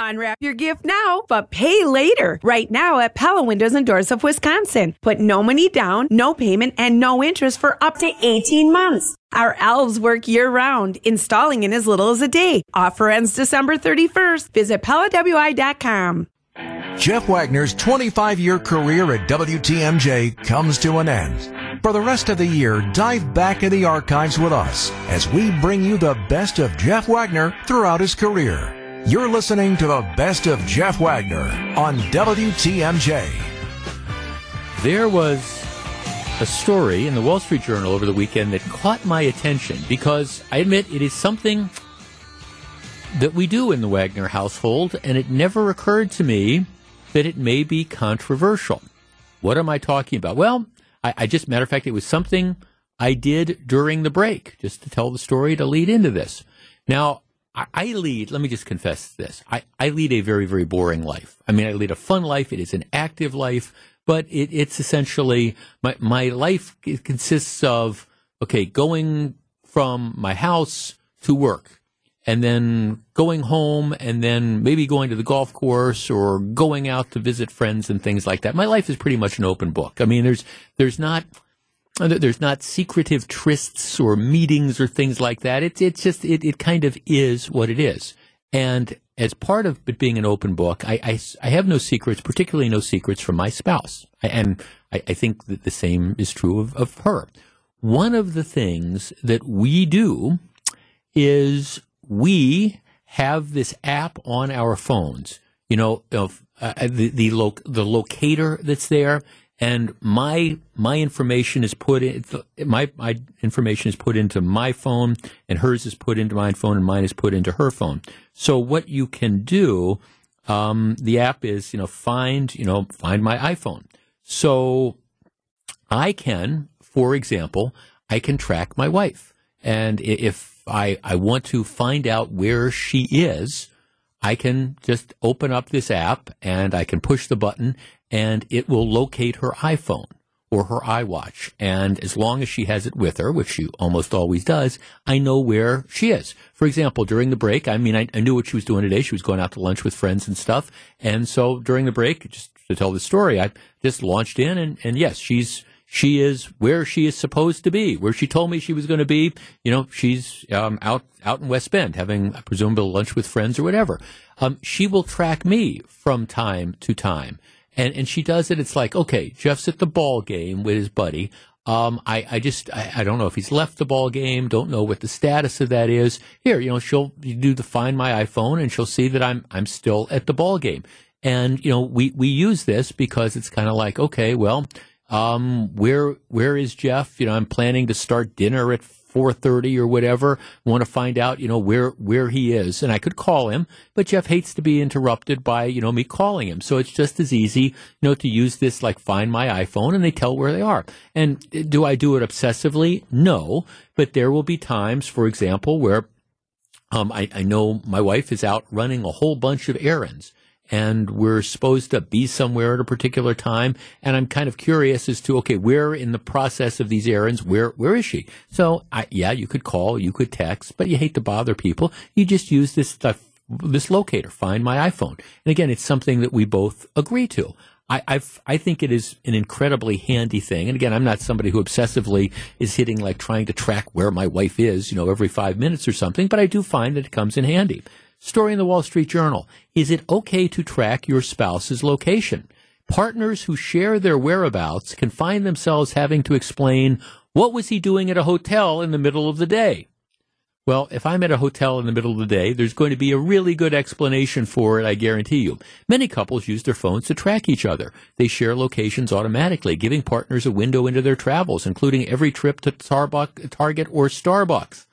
Unwrap your gift now, but pay later. Right now at Pella Windows and Doors of Wisconsin. Put no money down, no payment, and no interest for up to 18 months. Our elves work year round, installing in as little as a day. Offer ends December 31st. Visit PellaWI.com. Jeff Wagner's 25 year career at WTMJ comes to an end. For the rest of the year, dive back in the archives with us as we bring you the best of Jeff Wagner throughout his career. You're listening to the best of Jeff Wagner on WTMJ. There was a story in the Wall Street Journal over the weekend that caught my attention because I admit it is something that we do in the Wagner household, and it never occurred to me that it may be controversial. What am I talking about? Well, I, I just, matter of fact, it was something I did during the break, just to tell the story to lead into this. Now, I, lead, let me just confess this. I, I lead a very, very boring life. I mean, I lead a fun life. It is an active life, but it, it's essentially my, my life consists of, okay, going from my house to work and then going home and then maybe going to the golf course or going out to visit friends and things like that. My life is pretty much an open book. I mean, there's, there's not, there's not secretive trysts or meetings or things like that. It's it's just it, it kind of is what it is. And as part of it being an open book, I, I, I have no secrets, particularly no secrets from my spouse. And I, I think that the same is true of, of her. One of the things that we do is we have this app on our phones. You know, of uh, the the, lo- the locator that's there and my my information is put in my my information is put into my phone and hers is put into my phone and mine is put into her phone. So what you can do um, the app is you know find you know find my iphone. So i can for example i can track my wife. And if i i want to find out where she is I can just open up this app and I can push the button and it will locate her iPhone or her iWatch. And as long as she has it with her, which she almost always does, I know where she is. For example, during the break, I mean, I, I, knew what she was doing today. She was going out to lunch with friends and stuff. And so during the break, just to tell the story, I just launched in and, and yes, she's, she is where she is supposed to be, where she told me she was going to be. You know, she's um, out out in West Bend having presumably lunch with friends or whatever. Um, she will track me from time to time and and she does it. It's like, okay, Jeff's at the ball game with his buddy. Um, I, I just I, I, don't know if he's left the ball game. Don't know what the status of that is. Here, you know, she'll do the find my iPhone, and she'll see that I'm I'm still at the ball game. And you know, we we use this because it's kind of like, okay, well, um, where where is Jeff? You know, I'm planning to start dinner at 4:30 or whatever, want to find out, you know, where where he is, and I could call him, but Jeff hates to be interrupted by, you know, me calling him. So it's just as easy, you know, to use this like find my iPhone and they tell where they are. And do I do it obsessively? No, but there will be times, for example, where um, I, I know my wife is out running a whole bunch of errands and we're supposed to be somewhere at a particular time. And I'm kind of curious as to, okay, where in the process of these errands, where, where is she? So I, yeah, you could call, you could text, but you hate to bother people. You just use this stuff, this locator, find my iPhone. And again, it's something that we both agree to. I, I've, I think it is an incredibly handy thing. And again, I'm not somebody who obsessively is hitting like trying to track where my wife is, you know, every five minutes or something, but I do find that it comes in handy. Story in the Wall Street Journal. Is it okay to track your spouse's location? Partners who share their whereabouts can find themselves having to explain what was he doing at a hotel in the middle of the day? Well, if I'm at a hotel in the middle of the day, there's going to be a really good explanation for it, I guarantee you. Many couples use their phones to track each other. They share locations automatically, giving partners a window into their travels, including every trip to Target or Starbucks.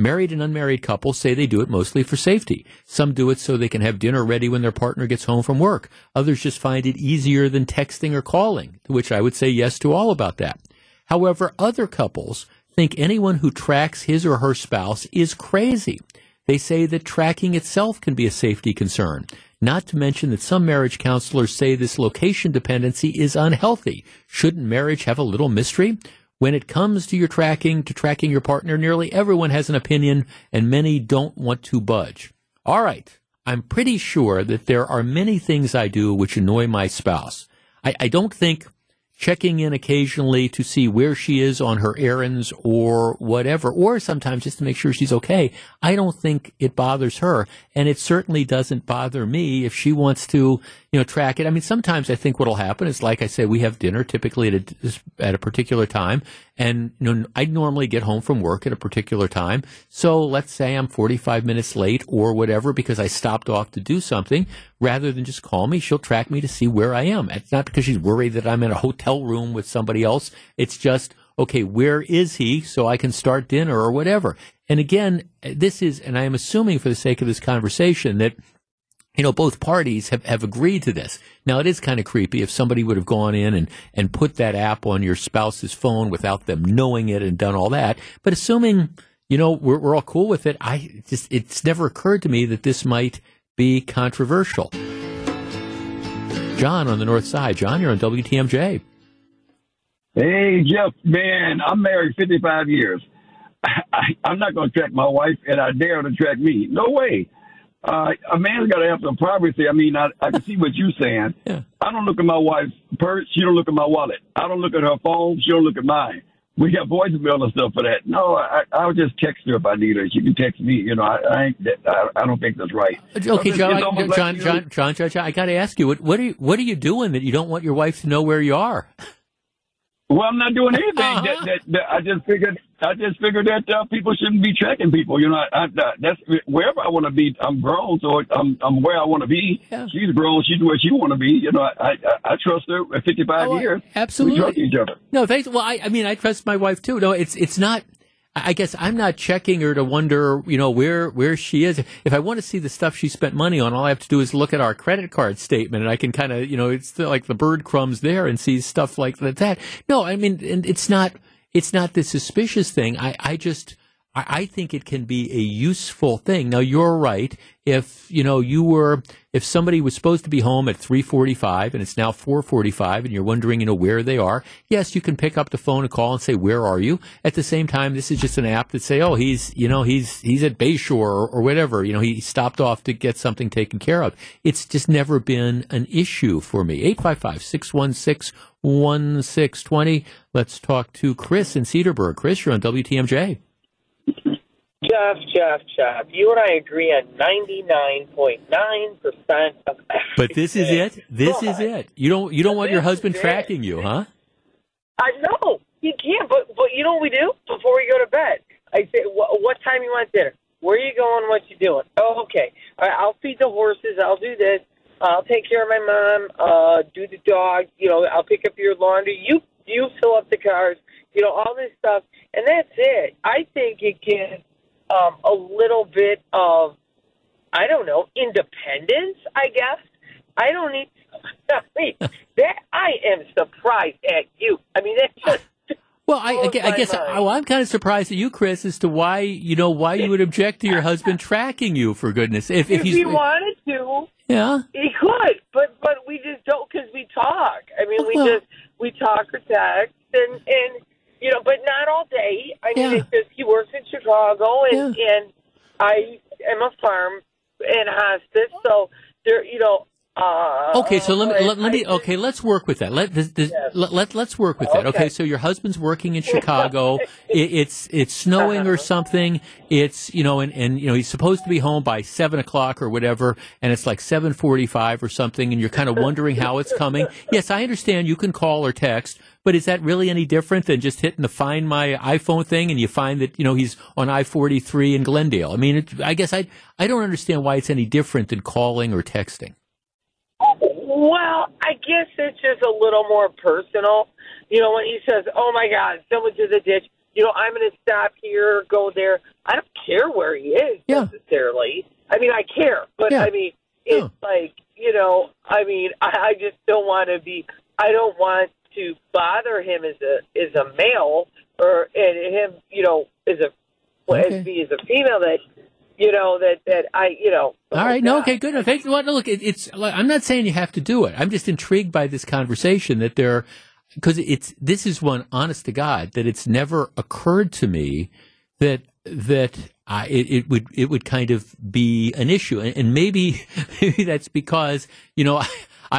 Married and unmarried couples say they do it mostly for safety. Some do it so they can have dinner ready when their partner gets home from work. Others just find it easier than texting or calling, to which I would say yes to all about that. However, other couples think anyone who tracks his or her spouse is crazy. They say that tracking itself can be a safety concern. Not to mention that some marriage counselors say this location dependency is unhealthy. Shouldn't marriage have a little mystery? When it comes to your tracking, to tracking your partner, nearly everyone has an opinion and many don't want to budge. All right. I'm pretty sure that there are many things I do which annoy my spouse. I, I don't think checking in occasionally to see where she is on her errands or whatever, or sometimes just to make sure she's okay. I don't think it bothers her. And it certainly doesn't bother me if she wants to, you know, track it. I mean, sometimes I think what'll happen is, like I say, we have dinner typically at a, at a particular time. And you know, I normally get home from work at a particular time. So let's say I'm 45 minutes late or whatever because I stopped off to do something. Rather than just call me, she'll track me to see where I am. It's not because she's worried that I'm in a hotel room with somebody else. It's just, okay, where is he so I can start dinner or whatever. And again, this is, and I am assuming for the sake of this conversation that you know, both parties have, have agreed to this. Now, it is kind of creepy if somebody would have gone in and, and put that app on your spouse's phone without them knowing it and done all that. But assuming, you know, we're, we're all cool with it, I just, it's never occurred to me that this might be controversial. John on the north side. John, you're on WTMJ. Hey, Jeff, man, I'm married 55 years. I, I'm not going to track my wife, and I dare her to track me. No way. Uh, a man's got to have some privacy. I mean, I, I can see what you're saying. Yeah. I don't look at my wife's purse. She don't look at my wallet. I don't look at her phone. She don't look at mine. We got voicemail and stuff for that. No, I, I'll just text her if I need her. She can text me. You know, I, I ain't. I, I don't think that's right. Okay, John, almost John, like, John, John, John, John, I got to ask you, what, what are you, what are you doing that you don't want your wife to know where you are? Well, I'm not doing anything. Uh-huh. That, that, that, I just figured. I just figured that uh, people shouldn't be tracking people. You know, I, I, that's wherever I want to be. I'm grown, so I'm I'm where I want to be. Yeah. She's grown. She's where she want to be. You know, I, I I trust her. At 55 Oh, years, absolutely. we trust each other. No, thanks. Well, I, I mean, I trust my wife too. No, it's it's not. I guess I'm not checking her to wonder, you know, where where she is. If I want to see the stuff she spent money on, all I have to do is look at our credit card statement, and I can kind of, you know, it's like the bird crumbs there, and see stuff like that. No, I mean, and it's not it's not the suspicious thing. I I just. I think it can be a useful thing. Now you're right. If you know you were, if somebody was supposed to be home at 3:45 and it's now 4:45, and you're wondering, you know, where they are. Yes, you can pick up the phone and call and say, "Where are you?" At the same time, this is just an app that say, "Oh, he's, you know, he's he's at Bayshore or, or whatever. You know, he stopped off to get something taken care of." It's just never been an issue for me. 855-616-1620. Let's talk to Chris in Cedarburg. Chris, you're on WTMJ. Jeff, Jeff, Jeff, you and I agree on 99.9% of everything. But this is it. This is it. You don't you don't want your husband tracking you, huh? I know. He can't, but, but you know what we do before we go to bed? I say, what, what time you want dinner? Where you going? What you doing? Oh, okay. All right, I'll feed the horses. I'll do this. I'll take care of my mom. Uh, do the dog. You know, I'll pick up your laundry. You you fill up the cars. You know, all this stuff, and that's it. I think it gives um, a little bit of, I don't know, independence. I guess I don't need. I mean, that I am surprised at you. I mean, that's just. Well, I, I, I guess mind. well, I'm kind of surprised at you, Chris, as to why you know why you would object to your husband tracking you. For goodness, if if if he wanted to, yeah, he could, but but we just don't because we talk. I mean, we Well- just we talk or text, and and you know, but not all day. I mean, Yeah. it's just he works in Chicago, and and I am a farm and hospice, so there, you know. Uh, Okay, so let me let, let me okay, let's work with that. Let this, this, Yes. let, let let's work with that. Okay, Okay. so your husband's working in Chicago. it, it's it's snowing or something. It's you know, and, and you know he's supposed to be home by seven o'clock or whatever, and it's like seven forty-five or something, and you're kind of wondering how it's coming. Yes, I understand you can call or text, but is that really any different than just hitting the Find My iPhone thing, and you find that you know he's on I forty-three in Glendale? I mean, it, I guess I I don't understand why it's any different than calling or texting. Well, I guess it's just a little more personal. You know, when he says, "Oh my God, someone's in the ditch," you know, I'm going to stop here, go there. I don't care where he is Yeah. necessarily. I mean, I care, but Yeah. I mean, it's Yeah. like you know, I mean, I, I just don't want to be. I don't want to bother him as a as a male, or and him, you know, as a Okay. as me as a female that. You know that that I you know. All right. No. Okay. Good. Thank you. Well, no, look, it, it's. I'm not saying you have to do it. I'm just intrigued by this conversation that there, because it's. This is one, honest to God, that it's never occurred to me that that uh, it, it would it would kind of be an issue, and, and maybe maybe that's because you know. I,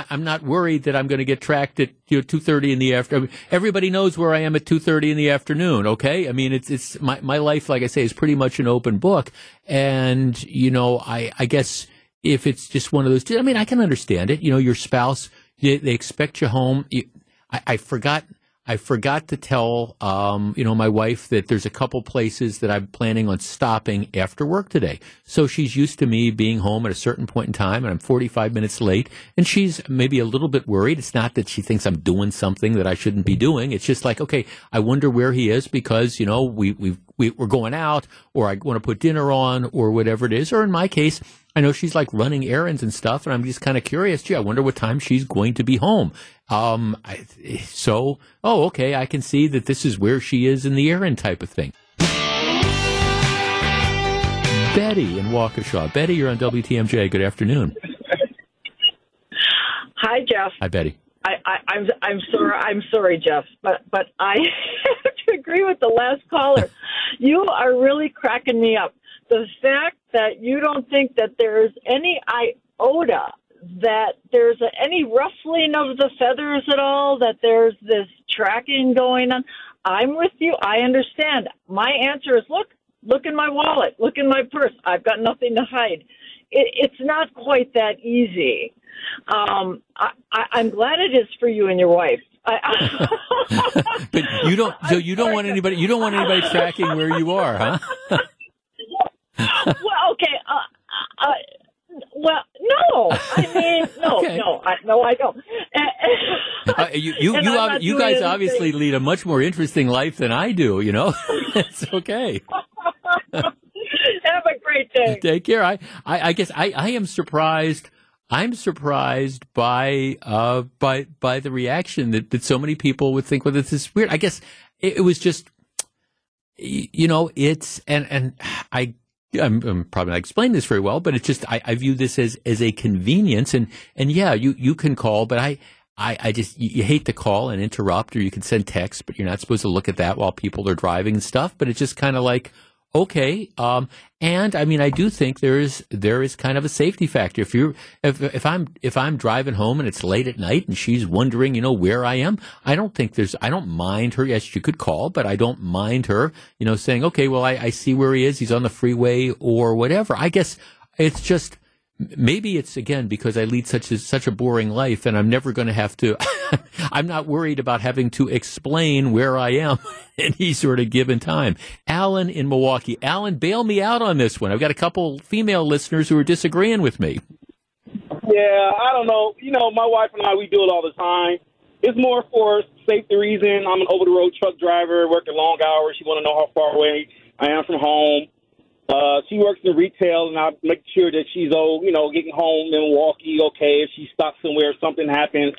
am not worried that I'm going to get tracked at you know two thirty in the afternoon. Everybody knows where I am at two thirty in the afternoon. Okay, I mean it's it's my my life, like I say, is pretty much an open book, and you know I I guess if it's just one of those, I mean I can understand it. You know, your spouse they, they expect you home. You, I, I forgot I forgot to tell, um, you know, my wife that there's a couple places that I'm planning on stopping after work today. So she's used to me being home at a certain point in time, and I'm 45 minutes late, and she's maybe a little bit worried. It's not that she thinks I'm doing something that I shouldn't be doing. It's just like, okay, I wonder where he is because you know we we we, we're going out, or I want to put dinner on, or whatever it is. Or in my case, I know she's like running errands and stuff, and I'm just kind of curious. Gee, I wonder what time she's going to be home. Um, I, so, oh, okay, I can see that this is where she is in the errand type of thing. Betty in Waukesha. Betty, you're on WTMJ. Good afternoon. Hi, Jeff. Hi, Betty. I, I, I'm I'm sorry I'm sorry, Jeff, but but I have to agree with the last caller. you are really cracking me up the fact that you don't think that there's any iota that there's a, any ruffling of the feathers at all, that there's this tracking going on. I'm with you. I understand. My answer is look, look in my wallet, look in my purse. I've got nothing to hide. It, it's not quite that easy. Um, I, I, I'm glad it is for you and your wife. I, but you don't. So you don't want anybody. You don't want anybody tracking where you are, huh? well, okay. Uh, uh, well, no. I mean, no, okay. no, I, no, I don't. uh, you, you, you, ob- you guys anything. obviously lead a much more interesting life than I do. You know, it's okay. Have a great day. Take care. I, I, I guess I, I am surprised. I'm surprised by uh, by by the reaction that, that so many people would think, well, this is weird. I guess it, it was just, you know, it's and and I I'm, I'm, probably not explaining this very well, but it's just I, I, view this as as a convenience, and and yeah, you you can call, but I. I, I just you, you hate to call and interrupt, or you can send text, but you're not supposed to look at that while people are driving and stuff. But it's just kind of like, okay. Um, and I mean, I do think there is there is kind of a safety factor. If you're if if I'm if I'm driving home and it's late at night and she's wondering, you know, where I am, I don't think there's I don't mind her. Yes, she could call, but I don't mind her, you know, saying, okay, well, I, I see where he is. He's on the freeway or whatever. I guess it's just maybe it's again because I lead such a, such a boring life, and I'm never going to have to. I'm not worried about having to explain where I am any sort of given time. Alan in Milwaukee, Alan, bail me out on this one. I've got a couple female listeners who are disagreeing with me. Yeah, I don't know. You know, my wife and I we do it all the time. It's more for safety reason. I'm an over the road truck driver, working long hours. She want to know how far away I am from home. Uh, she works in retail, and I make sure that she's, oh, you know, getting home in Milwaukee okay. If she stops somewhere, something happens.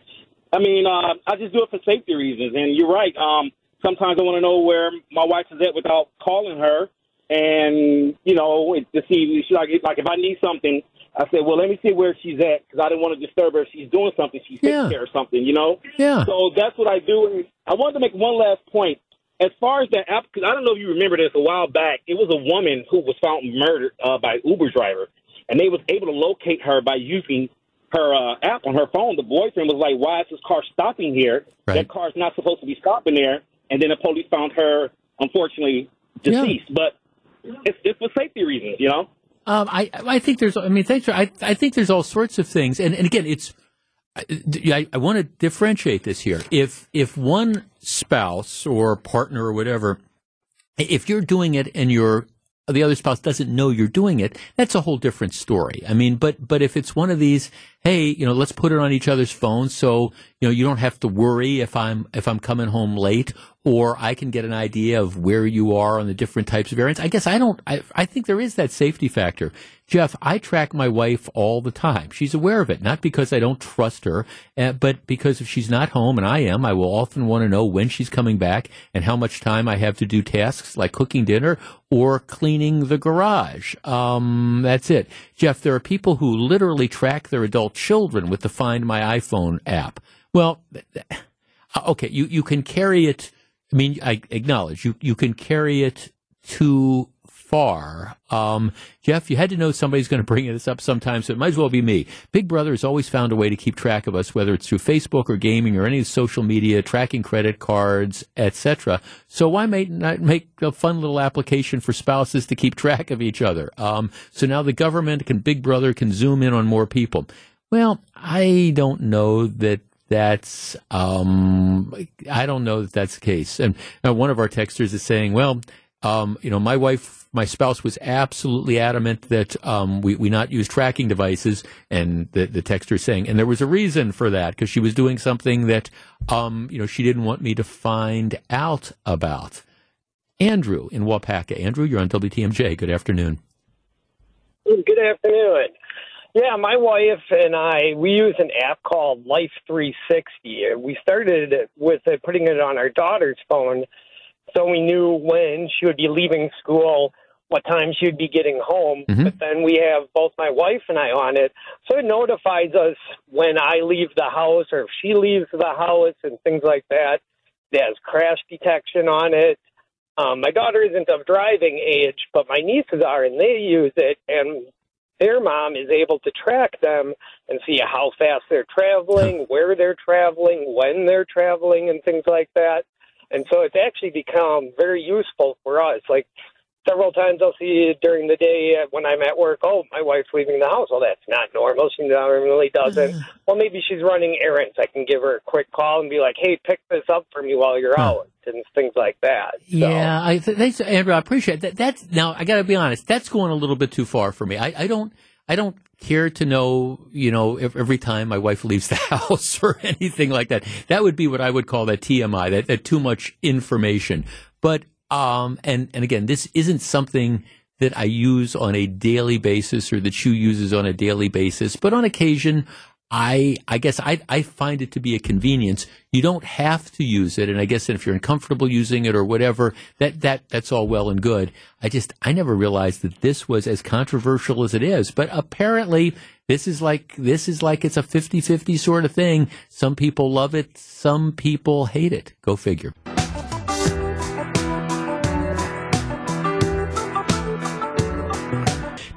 I mean, uh, I just do it for safety reasons. And you're right. Um, sometimes I want to know where my wife is at without calling her, and you know, to see like like if I need something, I said, well, let me see where she's at because I didn't want to disturb her. If she's doing something, she's taking care of something, you know. Yeah. So that's what I do. And I wanted to make one last point as far as that app, because I don't know if you remember this a while back, it was a woman who was found murdered uh, by Uber driver, and they was able to locate her by using her uh, app on her phone. The boyfriend was like, "Why is this car stopping here? Right. That car's not supposed to be stopping there." And then the police found her, unfortunately, deceased. Yeah. But it's, it's for safety reasons, you know. Um, I I think there's I mean thanks for, I I think there's all sorts of things and, and again it's I, I want to differentiate this here. If if one spouse or partner or whatever, if you're doing it and you're the other spouse doesn't know you're doing it, that's a whole different story. I mean, but but if it's one of these, hey, you know, let's put it on each other's phones so you know you don't have to worry if I'm if I'm coming home late, or I can get an idea of where you are on the different types of errands. I guess I don't. I I think there is that safety factor. Jeff, I track my wife all the time. She's aware of it, not because I don't trust her, uh, but because if she's not home and I am, I will often want to know when she's coming back and how much time I have to do tasks like cooking dinner or cleaning the garage. Um, that's it. Jeff, there are people who literally track their adult children with the Find My iPhone app. Well, okay, you, you can carry it. I mean, I acknowledge you, you can carry it too far. Um, Jeff, you had to know somebody's going to bring this up sometime, so it might as well be me. Big Brother has always found a way to keep track of us, whether it's through Facebook or gaming or any social media, tracking credit cards, etc. So why make not make a fun little application for spouses to keep track of each other? Um, so now the government can, Big Brother can zoom in on more people. Well, I don't know that that's um, I don't know that that's the case. And one of our texters is saying, well, um, you know, my wife, my spouse was absolutely adamant that um, we, we not use tracking devices, and the, the texter is saying, and there was a reason for that because she was doing something that, um, you know, she didn't want me to find out about. Andrew in Waupaca. Andrew, you're on WTMJ. Good afternoon. Good afternoon. Yeah, my wife and I we use an app called Life 360. We started with it, putting it on our daughter's phone, so we knew when she would be leaving school, what time she would be getting home. Mhm. But then we have both my wife and I on it, so it notifies us when I leave the house or if she leaves the house and things like that. It has crash detection on it. Um, my daughter isn't of driving age, but my nieces are, and they use it. And their mom is able to track them and see how fast they're traveling, where they're traveling, when they're traveling, and things like that. And so it's actually become very useful for us. Like several times I'll see during the day uh, when I'm at work. Oh, my wife's leaving the house. Well, that's not normal. She normally doesn't. well, maybe she's running errands. I can give her a quick call and be like, "Hey, pick this up for me while you're out," and things like that. So, Yeah, I th- thanks, Andrew. I appreciate that. That's now. I got to be honest. That's going a little bit too far for me. I, I don't. I don't care to know. You know, ev- every time my wife leaves the house or anything like that. That would be what I would call that TMI. That, that too much information. But um, and and again, this isn't something that I use on a daily basis or that you uses on a daily basis. But on occasion, I I guess I I find it to be a convenience. You don't have to use it, and I guess if you're uncomfortable using it or whatever, that that that's all well and good. I just I never realized that this was as controversial as it is. But apparently, this is like this is like it's a 50-50 sort of thing. Some people love it, some people hate it. Go figure.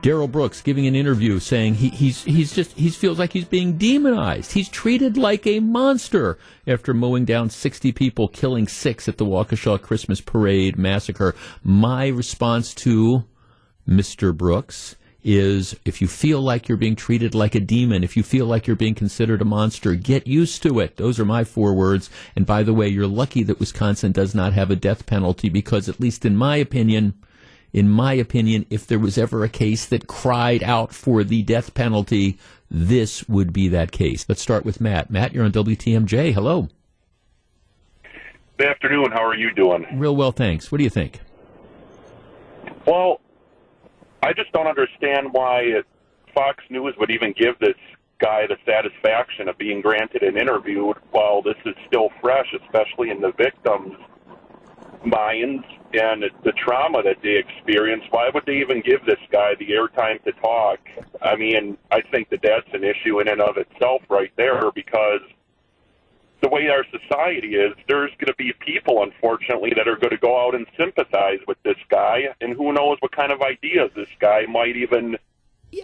Darrell Brooks giving an interview saying he, he's he's just he feels like he's being demonized. He's treated like a monster after mowing down 60 people, killing six at the Waukesha Christmas Parade massacre. My response to Mr. Brooks is if you feel like you're being treated like a demon, if you feel like you're being considered a monster, get used to it. Those are my four words. And by the way, you're lucky that Wisconsin does not have a death penalty because at least in my opinion, in my opinion, if there was ever a case that cried out for the death penalty, this would be that case. Let's start with Matt. Matt, you're on WTMJ. Hello. Good afternoon. How are you doing? Real well, thanks. What do you think? Well, I just don't understand why Fox News would even give this guy the satisfaction of being granted an interview while this is still fresh, especially in the victims' minds and the trauma that they experience. Why would they even give this guy the airtime to talk? I mean, I think that that's an issue in and of itself right there because the way our society is, there's going to be people, unfortunately, that are going to go out and sympathize with this guy, and who knows what kind of ideas this guy might even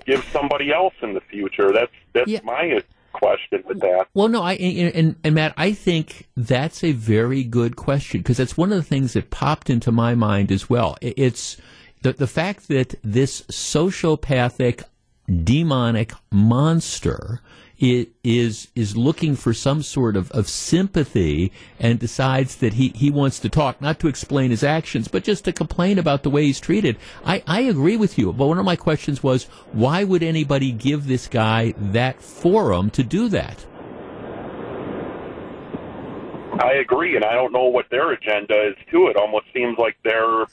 give somebody else in the future. That's that's Yeah. my question with that. Well, no, I and, and, Matt, I think that's a very good question because that's one of the things that popped into my mind as well. It's the the fact that this sociopathic, demonic monster is is looking for some sort of, of sympathy and decides that he, he wants to talk, not to explain his actions, but just to complain about the way he's treated. I, I agree with you, but one of my questions was, why would anybody give this guy that forum to do that? I agree, and I don't know what their agenda is to it. Almost seems like they're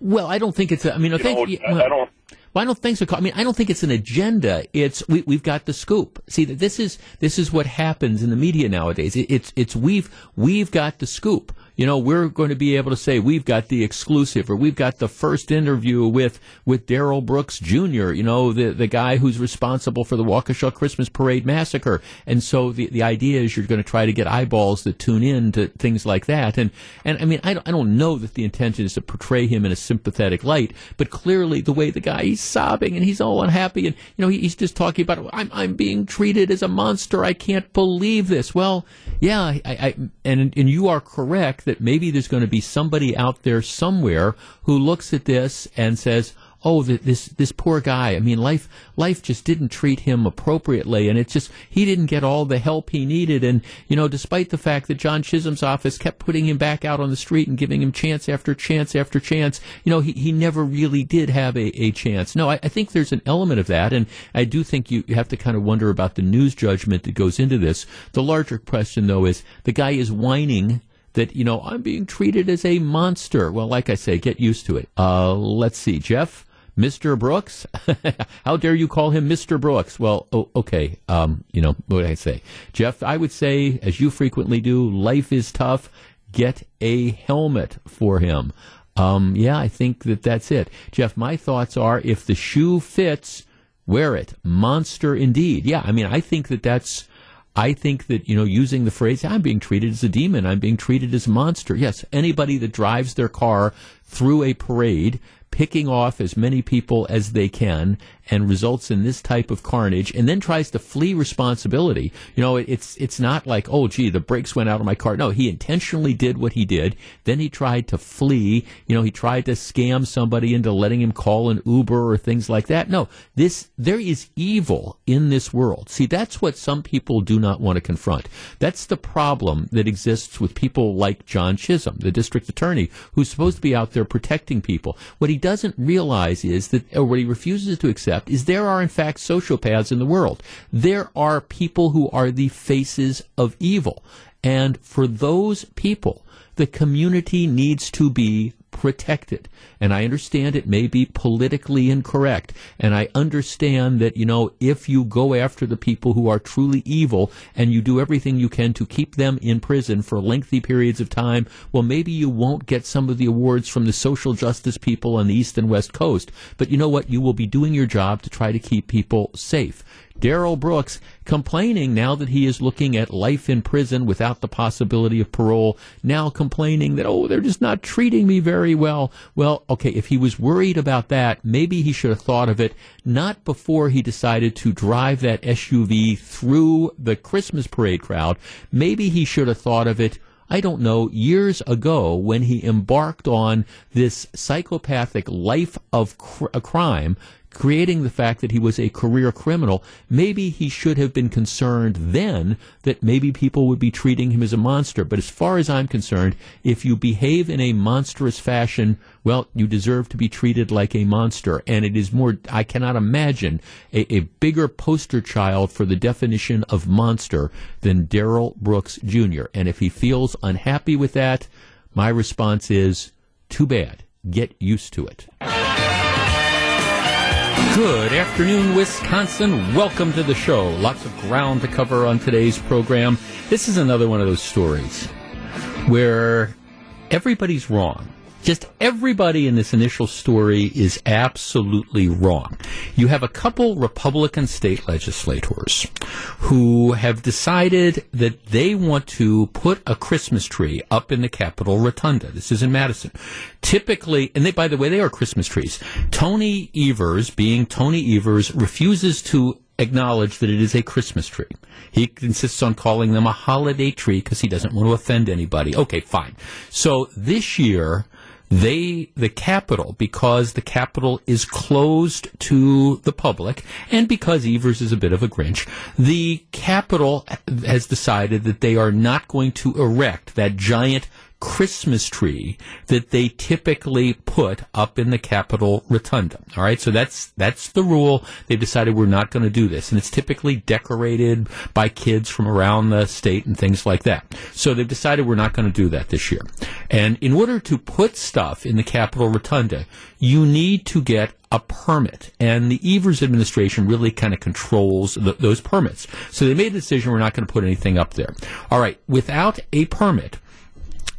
Well, I don't think it's. I mean, I You think. know, well, I don't- Well, I don't think so. I mean, I don't think it's an agenda. It's we, we've got the scoop. See, that this is this is what happens in the media nowadays. It, it's it's we've we've got the scoop. You know, we're going to be able to say we've got the exclusive or we've got the first interview with with Darrell Brooks Jr. You know, the the guy who's responsible for the Waukesha Christmas Parade massacre. And so the the idea is you're going to try to get eyeballs that tune in to things like that. And and I mean, I don't, I don't know that the intention is to portray him in a sympathetic light, but clearly the way the guy he's sobbing and he's all unhappy and you know he, he's just talking about I'm I'm being treated as a monster. I can't believe this. Well, yeah, I, I and and you are correct that maybe there's going to be somebody out there somewhere who looks at this and says, oh, this this poor guy. I mean, life life just didn't treat him appropriately, and it's just he didn't get all the help he needed. And you know, despite the fact that John Chisholm's office kept putting him back out on the street and giving him chance after chance after chance, you know, he, he never really did have a, a chance. No, I, I think there's an element of that, and I do think you, you have to kind of wonder about the news judgment that goes into this. The larger question, though, is the guy is whining that you know I'm being treated as a monster. Well, like I say, get used to it. Uh, let's see, Jeff. Mr. Brooks? How dare you call him Mr. Brooks? Well, oh, okay. Um, you know, what I say? Jeff, I would say, as you frequently do, life is tough. Get a helmet for him. Um, yeah, I think that that's it. Jeff, my thoughts are if the shoe fits, wear it. Monster indeed. Yeah, I mean, I think that that's. I think that, you know, using the phrase, I'm being treated as a demon, I'm being treated as a monster. Yes, anybody that drives their car through a parade picking off as many people as they can and results in this type of carnage and then tries to flee responsibility. You know, it's it's not like, oh gee, the brakes went out on my car. No, he intentionally did what he did. Then he tried to flee. You know, he tried to scam somebody into letting him call an Uber or things like that. No, this there is evil in this world. See, that's what some people do not want to confront. That's the problem that exists with people like John Chisholm, the district attorney, who's supposed to be out there protecting people. What he doesn't realize is that, or what he refuses to accept, is there are in fact sociopaths in the world. There are people who are the faces of evil. And for those people, the community needs to be protected. And I understand it may be politically incorrect. And I understand that, you know, if you go after the people who are truly evil and you do everything you can to keep them in prison for lengthy periods of time, well, maybe you won't get some of the awards from the social justice people on the East and West Coast. But you know what? You will be doing your job to try to keep people safe. Darrell Brooks complaining now that he is looking at life in prison without the possibility of parole, now complaining that, oh, they're just not treating me very well. Well, okay, if he was worried about that, maybe he should have thought of it not before he decided to drive that SUV through the Christmas parade crowd. Maybe he should have thought of it I don't know, years ago when he embarked on this psychopathic life of cr- crime creating the fact that he was a career criminal, maybe he should have been concerned then that maybe people would be treating him as a monster. But as far as I'm concerned, if you behave in a monstrous fashion, well, you deserve to be treated like a monster. And it is more, I cannot imagine a, a bigger poster child for the definition of monster than Darrell Brooks Jr. And if he feels unhappy with that, my response is, too bad. Get used to it. Good afternoon, Wisconsin. Welcome to the show. Lots of ground to cover on today's program. This is another one of those stories where everybody's wrong just everybody in this initial story is absolutely wrong. You have a couple Republican state legislators who have decided that they want to put a Christmas tree up in the Capitol Rotunda. This is in Madison. Typically, and they, by the way, they are Christmas trees. Tony Evers, being Tony Evers, refuses to acknowledge that it is a Christmas tree. He insists on calling them a holiday tree because he doesn't want to offend anybody. Okay, fine. So this year, they, the Capitol, because the Capitol is closed to the public, and because Evers is a bit of a Grinch, the Capitol has decided that they are not going to erect that giant Christmas tree that they typically put up in the Capitol Rotunda. All right, so that's that's the rule. They've decided we're not going to do this, and it's typically decorated by kids from around the state and things like that. So they've decided we're not going to do that this year. And in order to put stuff in the Capitol Rotunda, you need to get a permit. And the Evers administration really kind of controls the, those permits. So they made a decision we're not going to put anything up there. All right, without a permit,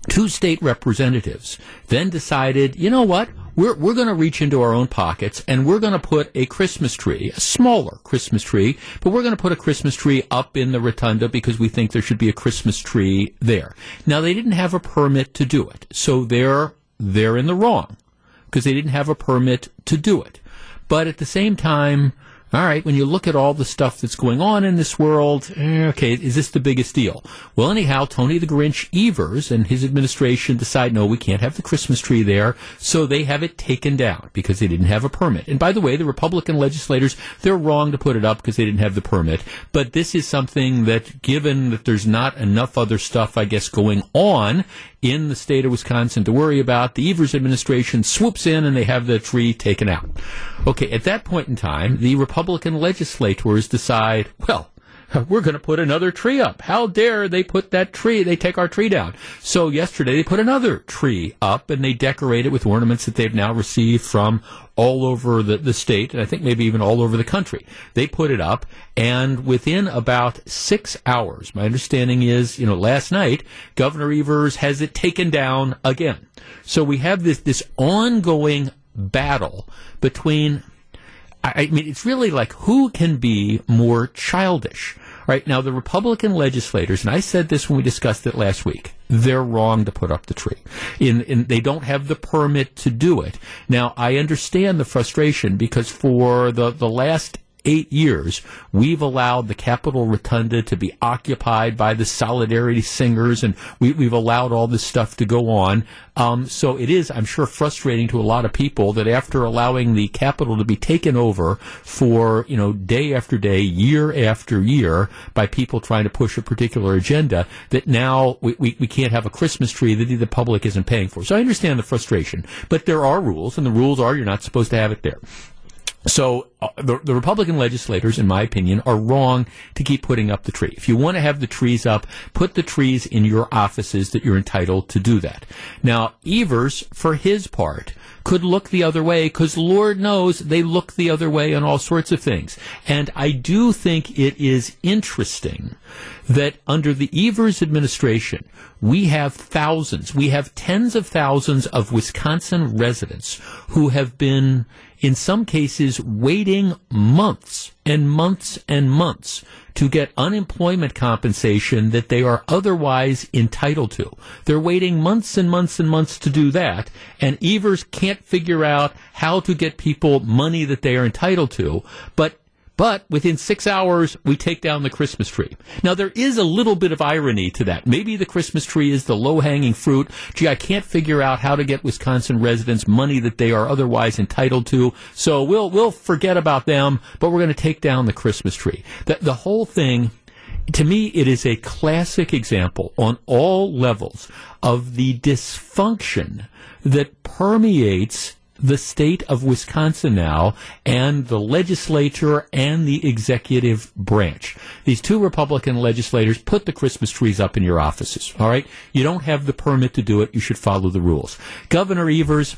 two state representatives then decided, you know what? We're, we're going to reach into our own pockets and we're going to put a Christmas tree, a smaller Christmas tree, but we're going to put a Christmas tree up in the rotunda because we think there should be a Christmas tree there. Now, they didn't have a permit to do it, so they're, they're in the wrong because they didn't have a permit to do it. But at the same time, all right, when you look at all the stuff that's going on in this world, eh, okay, is this the biggest deal? Well, anyhow, Tony the Grinch Evers and his administration decide, no, we can't have the Christmas tree there, so they have it taken down because they didn't have a permit. And by the way, the Republican legislators, they're wrong to put it up because they didn't have the permit. But this is something that, given that there's not enough other stuff, I guess, going on in the state of Wisconsin to worry about. The Evers administration swoops in and they have the tree taken out. Okay, at that point in time, the Republican legislators decide, well, we're going to put another tree up. How dare they put that tree, they take our tree down. So yesterday they put another tree up and they decorate it with ornaments that they've now received from all over the, the state and I think maybe even all over the country. They put it up and within about six hours, my understanding is, you know, last night, Governor Evers has it taken down again. So we have this, this ongoing battle between I mean, it's really like who can be more childish? Right now, the Republican legislators, and I said this when we discussed it last week, they're wrong to put up the tree. In, in, they don't have the permit to do it. Now, I understand the frustration because for the, the last eight years, we've allowed the Capitol Rotunda to be occupied by the Solidarity Singers, and we, have allowed all this stuff to go on. Um, so it is, I'm sure, frustrating to a lot of people that after allowing the Capitol to be taken over for, you know, day after day, year after year, by people trying to push a particular agenda, that now we, we, we can't have a Christmas tree that the public isn't paying for. So I understand the frustration, but there are rules, and the rules are you're not supposed to have it there. So uh, the, the, Republican legislators, in my opinion, are wrong to keep putting up the tree. If you want to have the trees up, put the trees in your offices that you're entitled to do that. Now, Evers, for his part, could look the other way because Lord knows they look the other way on all sorts of things. And I do think it is interesting that under the Evers administration, we have thousands, we have tens of thousands of Wisconsin residents who have been in some cases waiting months and months and months to get unemployment compensation that they are otherwise entitled to. They're waiting months and months and months to do that, and Evers can't figure out how to get people money that they are entitled to, but but within six hours, we take down the Christmas tree. Now, there is a little bit of irony to that. Maybe the Christmas tree is the low hanging fruit. Gee, I can't figure out how to get Wisconsin residents money that they are otherwise entitled to. So we'll, we'll forget about them, but we're going to take down the Christmas tree. The, the whole thing, to me, it is a classic example on all levels of the dysfunction that permeates the state of Wisconsin now and the legislature and the executive branch. These two Republican legislators put the Christmas trees up in your offices. All right. You don't have the permit to do it. You should follow the rules. Governor Evers,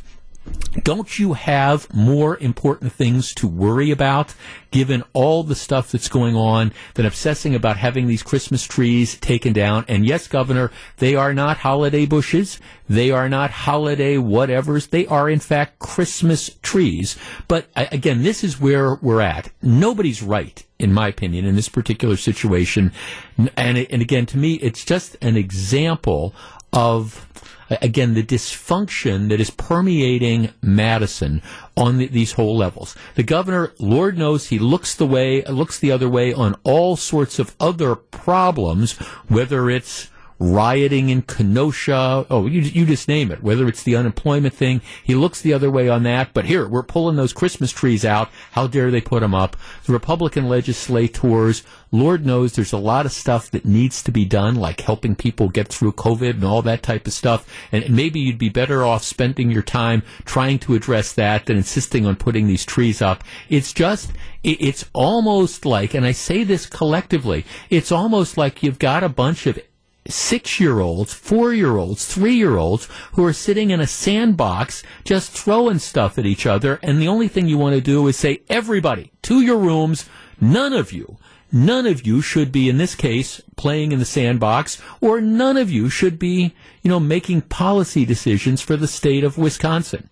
don't you have more important things to worry about given all the stuff that's going on than obsessing about having these Christmas trees taken down? And yes, Governor, they are not holiday bushes. They are not holiday whatevers. They are, in fact, Christmas trees. But again, this is where we're at. Nobody's right, in my opinion, in this particular situation. And, and again, to me, it's just an example of again, the dysfunction that is permeating Madison on the, these whole levels. The governor, Lord knows, he looks the way, looks the other way on all sorts of other problems, whether it's rioting in Kenosha. Oh, you, you just name it. Whether it's the unemployment thing, he looks the other way on that. But here, we're pulling those Christmas trees out. How dare they put them up? The Republican legislators, Lord knows there's a lot of stuff that needs to be done, like helping people get through COVID and all that type of stuff. And maybe you'd be better off spending your time trying to address that than insisting on putting these trees up. It's just, it's almost like, and I say this collectively, it's almost like you've got a bunch of six year olds, four year olds, three year olds who are sitting in a sandbox just throwing stuff at each other. And the only thing you want to do is say, everybody to your rooms, none of you none of you should be, in this case, playing in the sandbox, or none of you should be, you know, making policy decisions for the state of Wisconsin.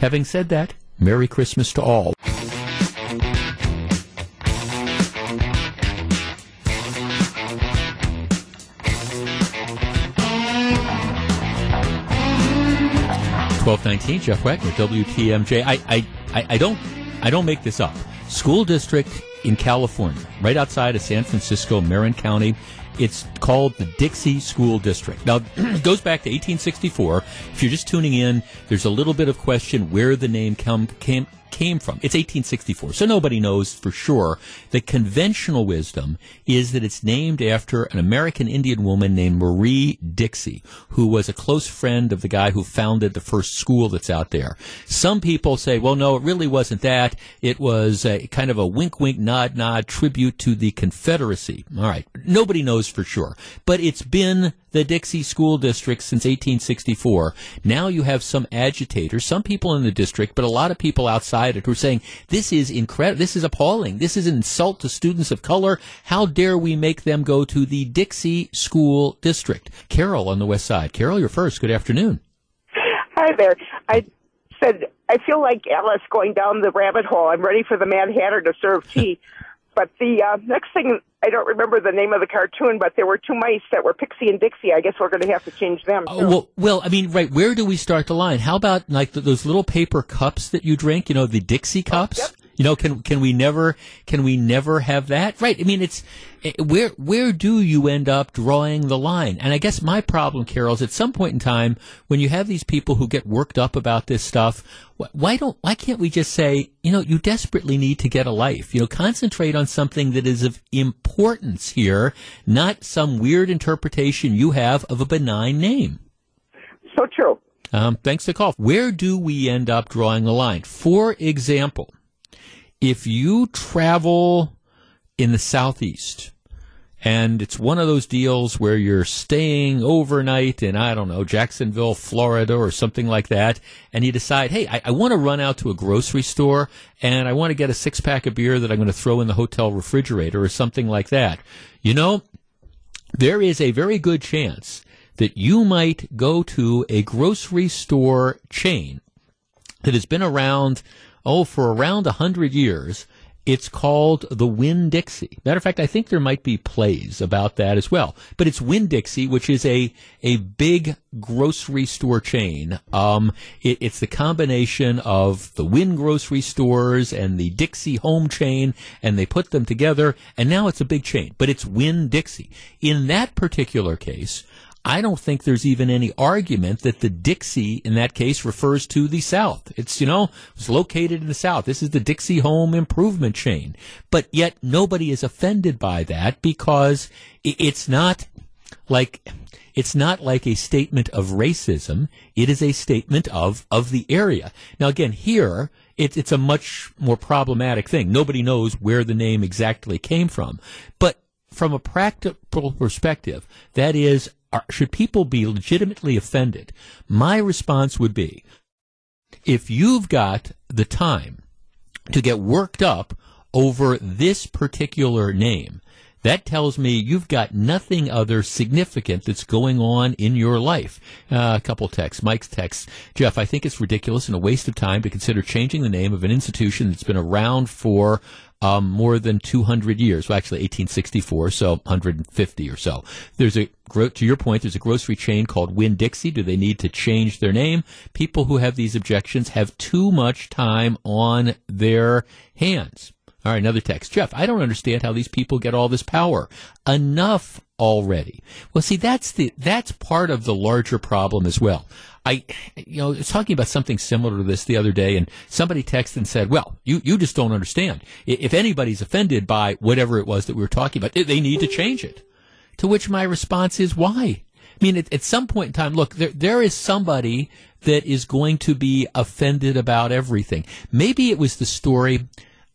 Having said that, Merry Christmas to all. Twelve nineteen, Jeff Wagner, WTMJ. I, I, I, I don't, I don't make this up. School district in California, right outside of San Francisco, Marin County. It's called the Dixie School District. Now, it goes back to 1864. If you're just tuning in, there's a little bit of question where the name come, came, came from. It's 1864, so nobody knows for sure. The conventional wisdom is that it's named after an American Indian woman named Marie Dixie, who was a close friend of the guy who founded the first school that's out there. Some people say, well, no, it really wasn't that. It was a kind of a wink, wink, nod, nod tribute to the Confederacy. All right. Nobody knows for sure, but it's been the Dixie School District since 1864. Now you have some agitators, some people in the district, but a lot of people outside it who are saying, this is incredible, this is appalling, this is an insult to students of color. How dare we make them go to the Dixie School District? Carol on the west side. Carol, you're first. Good afternoon. Hi there. I said, I feel like Alice going down the rabbit hole. I'm ready for the Mad Hatter to serve tea. but the uh, next thing I don't remember the name of the cartoon, but there were two mice that were Pixie and Dixie. I guess we're going to have to change them. Oh, well, well, I mean, right. Where do we start the line? How about like the, those little paper cups that you drink? You know, the Dixie oh, cups. yep. You know, can can we never can we never have that? Right. I mean, it's eh, where where do you end up drawing the line? And I guess my problem, Carol, is at some point in time when you have these people who get worked up about this stuff, why don't why can't we just say, you know, you desperately need to get a life. You know, concentrate on something that is of importance here, not some weird interpretation you have of a benign name. So true. Um, thanks the call. Where do we end up drawing the line? For example, if you travel in the southeast and it's one of those deals where you're staying overnight in, I don't know, Jacksonville, Florida or something like that, and you decide, hey, I, I want to run out to a grocery store and I want to get a six pack of beer that I'm going to throw in the hotel refrigerator or something like that. You know, there is a very good chance that you might go to a grocery store chain that has been around, oh, for around a hundred years. It's called the Winn Dixie. Matter of fact, I think there might be plays about that as well. But it's Winn Dixie, which is a a big grocery store chain. Um, it, it's the combination of the Winn grocery stores and the Dixie home chain, and they put them together, and now it's a big chain. But it's Winn Dixie. In that particular case, I don't think there's even any argument that the Dixie in that case refers to the South. It's, you know, it's located in the South. This is the Dixie Home Improvement Chain. But yet nobody is offended by that because it's not like, it's not like a statement of racism. It is a statement of, of the area. Now again, here, it, it's a much more problematic thing. Nobody knows where the name exactly came from. But from a practical perspective, that is, are, should people be legitimately offended? My response would be, if you've got the time to get worked up over this particular name, that tells me you've got nothing other significant that's going on in your life. Uh, a couple texts. Mike's text. Jeff, I think it's ridiculous and a waste of time to consider changing the name of an institution that's been around for um, more than 200 years. Well, actually, 1864, so 150 or so. There's a, to your point, there's a grocery chain called Winn Dixie. Do they need to change their name? People who have these objections have too much time on their hands. All right, another text. Jeff, I don't understand how these people get all this power. Enough already. Well, see, that's the, that's part of the larger problem as well. I, you know, was talking about something similar to this the other day, and somebody texted and said, "Well, you you just don't understand. If anybody's offended by whatever it was that we were talking about, they need to change it." To which my response is, "Why?" I mean, at, at some point in time, look, there there is somebody that is going to be offended about everything. Maybe it was the story.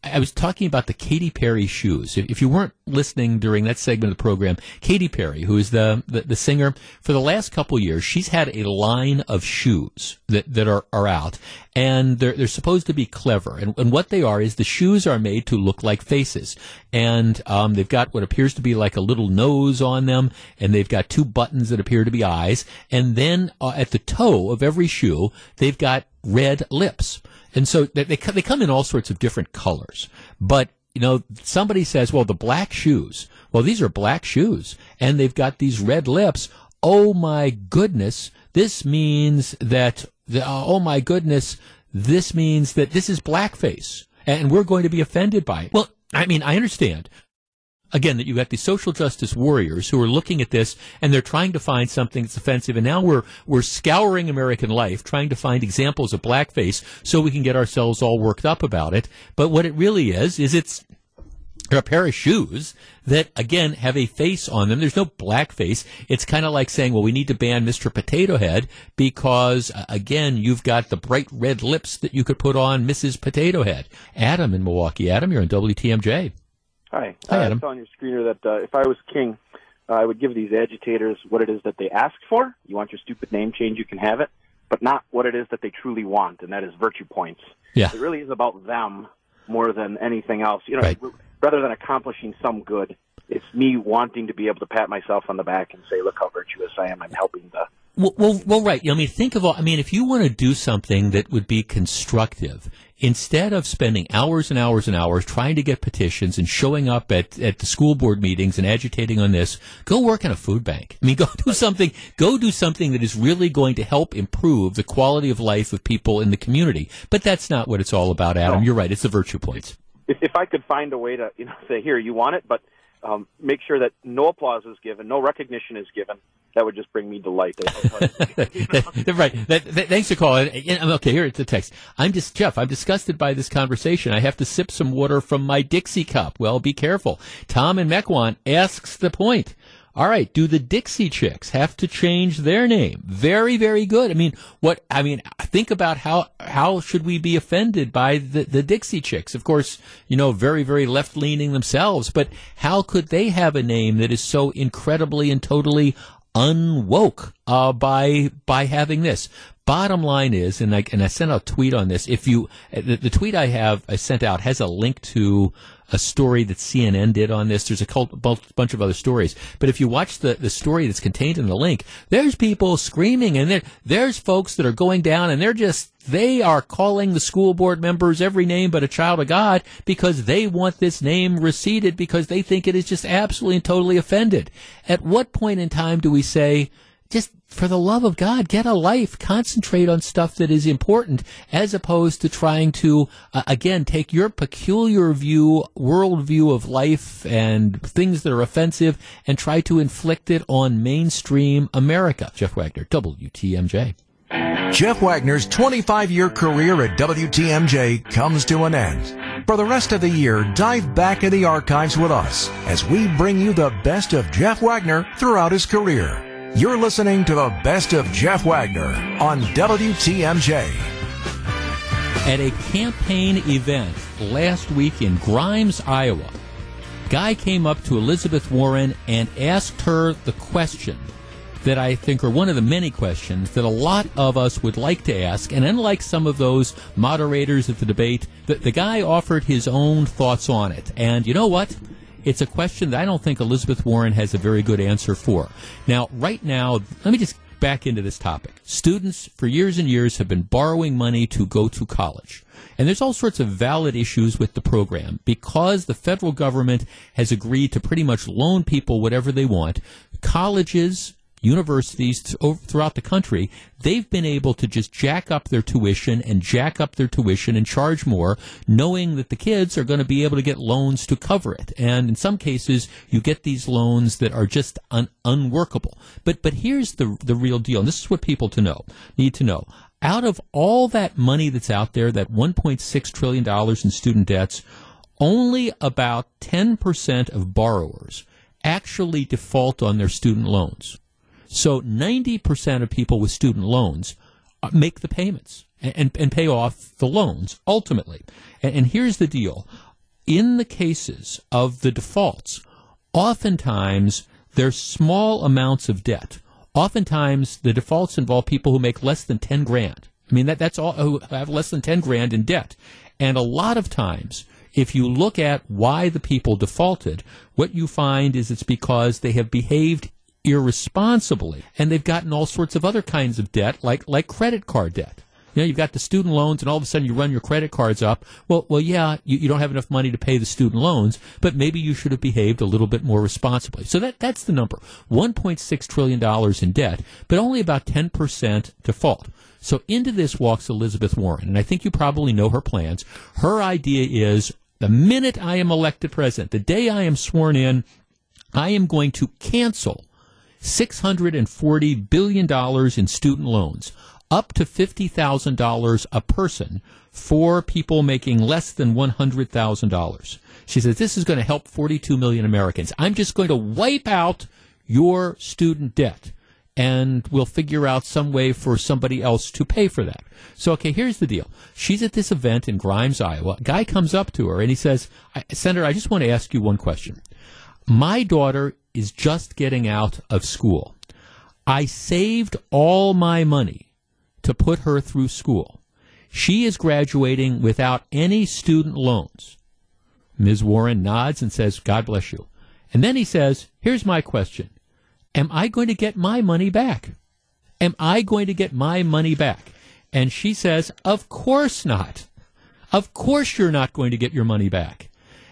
I was talking about the Katy Perry shoes. If, you weren't listening during that segment of the program, Katy Perry, who is the, the, the singer, for the last couple years, she's had a line of shoes that, that are, are out, and they're, they're supposed to be clever. And, and what they are is the shoes are made to look like faces. And um, they've got what appears to be like a little nose on them, and they've got two buttons that appear to be eyes. And then uh, at the toe of every shoe, they've got red lips. And so they, they, they come in all sorts of different colors. But you know, somebody says, well, the black shoes. Well, these are black shoes and they've got these red lips. Oh my goodness. This means that, the, oh my goodness, this means that this is blackface and we're going to be offended by it. Well, I mean, I understand again that you've got these social justice warriors who are looking at this and they're trying to find something that's offensive and now we're we're scouring American life trying to find examples of blackface so we can get ourselves all worked up about it but what it really is is it's a pair of shoes that again have a face on them. There's no blackface. It's kind of like saying, well, we need to ban Mr. Potato Head because uh, again, you've got the bright red lips that you could put on Mrs. Potato Head. Adam in Milwaukee. Adam, you're on WTMJ. Hi. Hi, uh, Adam. It's on your screener that uh, if I was king, uh, I would give these agitators what it is that they ask for. You want your stupid name change, you can have it, but not what it is that they truly want, and that is virtue points. Yeah. It really is about them more than anything else. You know, Right. rather than accomplishing some good, it's me wanting to be able to pat myself on the back and say, "Look how virtuous I am. I'm helping the." Well, well, well, right. I mean, think of all. I mean, if you want to do something that would be constructive, instead of spending hours and hours and hours trying to get petitions and showing up at, at the school board meetings and agitating on this, go work in a food bank. I mean, go do something. Go do something that is really going to help improve the quality of life of people in the community. But that's not what it's all about, Adam. You're right. It's the virtue points. If, if I could find a way to, you know, say, "Here, you want it," but um, make sure that no applause is given, no recognition is given. That would just bring me delight. right. That, that- thanks for calling. Okay, here it's a text. I'm just Jeff. I'm disgusted by this conversation. I have to sip some water from my Dixie cup. Well, be careful. Tom and Mequon asks the point. All right, do the Dixie Chicks have to change their name? Very, very good. I mean, what I mean, think about how how should we be offended by the the Dixie Chicks? Of course, you know, very, very left leaning themselves, but how could they have a name that is so incredibly and totally unwoke uh, by by having this. Bottom line is, and I and I sent out a tweet on this. If you the, the tweet I have I sent out has a link to a story that CNN did on this. There's a cult, bunch of other stories, but if you watch the the story that's contained in the link, there's people screaming, and there there's folks that are going down, and they're just they are calling the school board members every name but a child of God because they want this name receded because they think it is just absolutely and totally offended. At what point in time do we say, just for the love of God, get a life, concentrate on stuff that is important as opposed to trying to, uh, again, take your peculiar view, worldview of life and things that are offensive and try to inflict it on mainstream America. Jeff Wagner, WTMJ. Jeff Wagner's 25 year career at WTMJ comes to an end. For the rest of the year, dive back in the archives with us as we bring you the best of Jeff Wagner throughout his career. You're listening to the best of Jeff Wagner on WTMJ. At a campaign event last week in Grimes, Iowa, guy came up to Elizabeth Warren and asked her the question that I think are one of the many questions that a lot of us would like to ask. And unlike some of those moderators at the debate, the, the guy offered his own thoughts on it. And you know what? It's a question that I don't think Elizabeth Warren has a very good answer for. Now, right now, let me just back into this topic. Students for years and years have been borrowing money to go to college. And there's all sorts of valid issues with the program because the federal government has agreed to pretty much loan people whatever they want. Colleges, universities over- throughout the country, they've been able to just jack up their tuition and jack up their tuition and charge more, knowing that the kids are going to be able to get loans to cover it. And in some cases, you get these loans that are just un- unworkable. But but here's the the real deal, and this is what people to know need to know. Out of all that money that's out there, that 1.6 trillion dollars in student debts, only about 10% of borrowers actually default on their student loans. So 90% of people with student loans uh, make the payments and, and, pay off the loans ultimately. And, and here's the deal. In the cases of the defaults, oftentimes they're small amounts of debt. Oftentimes the defaults involve people who make less than 10 grand. I mean, that, that's all who have less than 10 grand in debt. And a lot of times, if you look at why the people defaulted, what you find is it's because they have behaved irresponsibly and they've gotten all sorts of other kinds of debt, like, like credit card debt. You know, you've got the student loans, and all of a sudden you run your credit cards up. Well, well, yeah, you, you don't have enough money to pay the student loans, but maybe you should have behaved a little bit more responsibly. So that that's the number: 1.6 trillion dollars in debt, but only about 10 percent default. So into this walks Elizabeth Warren, and I think you probably know her plans. Her idea is the minute I am elected president, the day I am sworn in, I am going to cancel $640 billion in student loans, up to $50,000 a person for people making less than $100,000. She says this is going to help 42 million Americans. I'm just going to wipe out your student debt and we'll figure out some way for somebody else to pay for that. So, okay, here's the deal. She's at this event in Grimes, Iowa. A guy comes up to her and he says, Senator, I just want to ask you one question. My daughter is just getting out of school. I saved all my money to put her through school. She is graduating without any student loans. Ms. Warren nods and says, God bless you. And then he says, Here's my question Am I going to get my money back? Am I going to get my money back? And she says, Of course not. Of course you're not going to get your money back.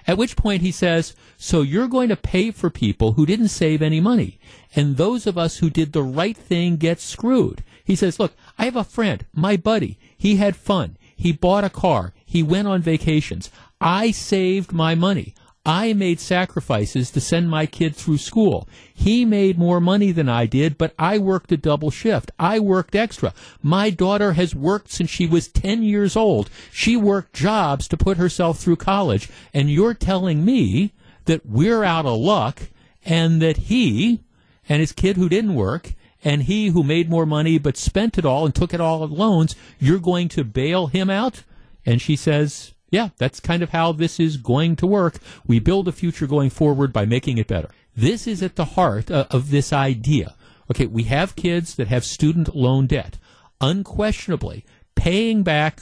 At which point he says, So you're going to pay for people who didn't save any money. And those of us who did the right thing get screwed. He says, Look, I have a friend, my buddy. He had fun. He bought a car. He went on vacations. I saved my money. I made sacrifices to send my kid through school. He made more money than I did, but I worked a double shift. I worked extra. My daughter has worked since she was 10 years old. She worked jobs to put herself through college. And you're telling me that we're out of luck and that he and his kid who didn't work and he who made more money but spent it all and took it all in loans, you're going to bail him out? And she says, yeah, that's kind of how this is going to work. We build a future going forward by making it better. This is at the heart uh, of this idea. Okay, we have kids that have student loan debt. Unquestionably, paying back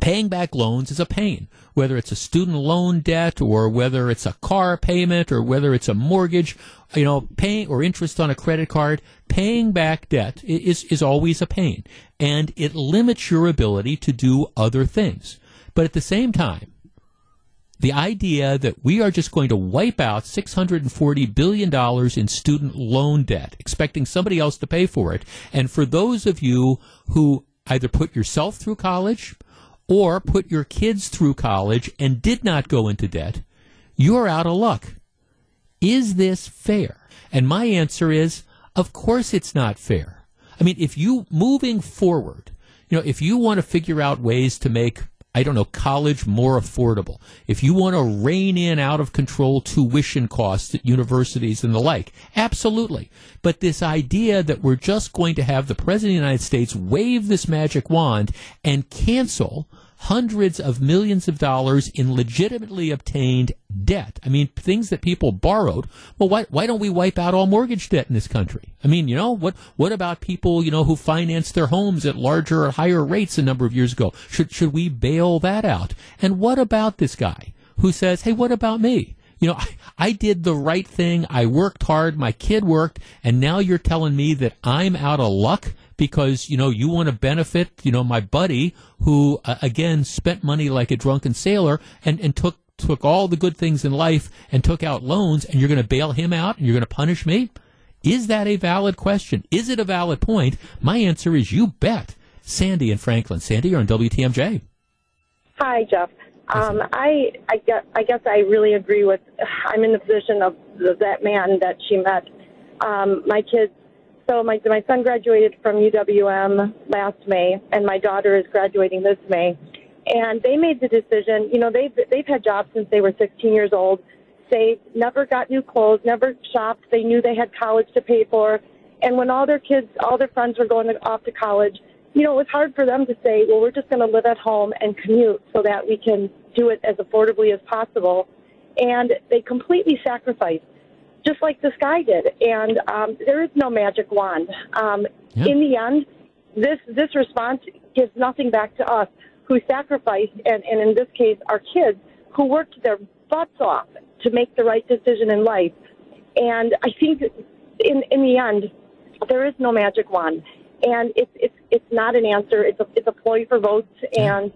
paying back loans is a pain, whether it's a student loan debt or whether it's a car payment or whether it's a mortgage, you know, paying or interest on a credit card, paying back debt is, is always a pain. And it limits your ability to do other things. But at the same time, the idea that we are just going to wipe out $640 billion in student loan debt, expecting somebody else to pay for it, and for those of you who either put yourself through college or put your kids through college and did not go into debt, you're out of luck. Is this fair? And my answer is, of course it's not fair. I mean, if you moving forward, you know, if you want to figure out ways to make I don't know, college more affordable, if you want to rein in out of control tuition costs at universities and the like, absolutely. But this idea that we're just going to have the President of the United States wave this magic wand and cancel hundreds of millions of dollars in legitimately obtained debt. I mean, things that people borrowed. Well, why, why don't we wipe out all mortgage debt in this country? I mean, you know, what, what about people, you know, who financed their homes at larger or higher rates a number of years ago? Should, should we bail that out? And what about this guy who says, hey, what about me? You know, I, I did the right thing. I worked hard. My kid worked. And now you're telling me that I'm out of luck because you know you want to benefit you know my buddy who uh, again spent money like a drunken sailor and and took took all the good things in life and took out loans and you're going to bail him out and you're going to punish me? Is that a valid question? Is it a valid point? My answer is you bet. Sandy and franklin. Sandy you're on wtmj hi jeff. Um, I, I guess, I guess I really agree with. I'm in the position of that man that she met. Um, my kids so my my son graduated from UWM last May, and my daughter is graduating this May. And they made the decision. You know, they've they've had jobs since they were 16 years old. They never got new clothes, never shopped. They knew they had college to pay for. And when all their kids, all their friends were going off to college, you know, it was hard for them to say, well, we're just going to live at home and commute so that we can do it as affordably as possible. And they completely sacrificed just like this guy did. And um, there is no magic wand. Um, In the end, this this response gives nothing back to us who sacrificed, and, and in this case, our kids who worked their butts off to make the right decision in life. And I think in in the end, there is no magic wand, and it's it's it's not an answer. It's a it's a ploy for votes, and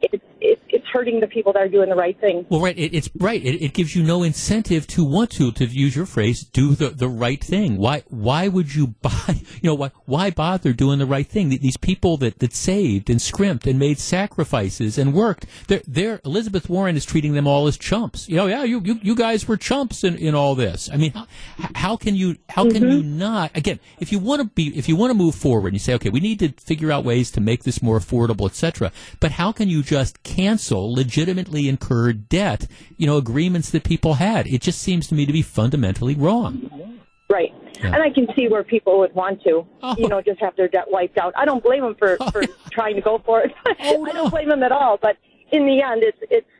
it's it's it's hurting the people that are doing the right thing. Well, right. It, it's right. It, it gives you no incentive to want to, to use your phrase, do the, the right thing. Why why would you buy? You know why why bother doing the right thing? These people that, that saved and scrimped and made sacrifices and worked. They're, they're Elizabeth Warren is treating them all as chumps. You know, yeah, you you, you guys were chumps in, in all this. I mean, how, how can you how can you mm-hmm. not? Again, if you want to be if you want to move forward and you say, okay, we need to figure out ways to make this more affordable, etc. But how can you just cancel legitimately incurred debt? You know, agreements that people had. It just seems to me to be fundamentally wrong. Right. And I can see where people would want to, oh. you know, just have their debt wiped out. I don't blame them for, for trying to go for it. Oh, I don't blame them at all. But in the end, it's it's it's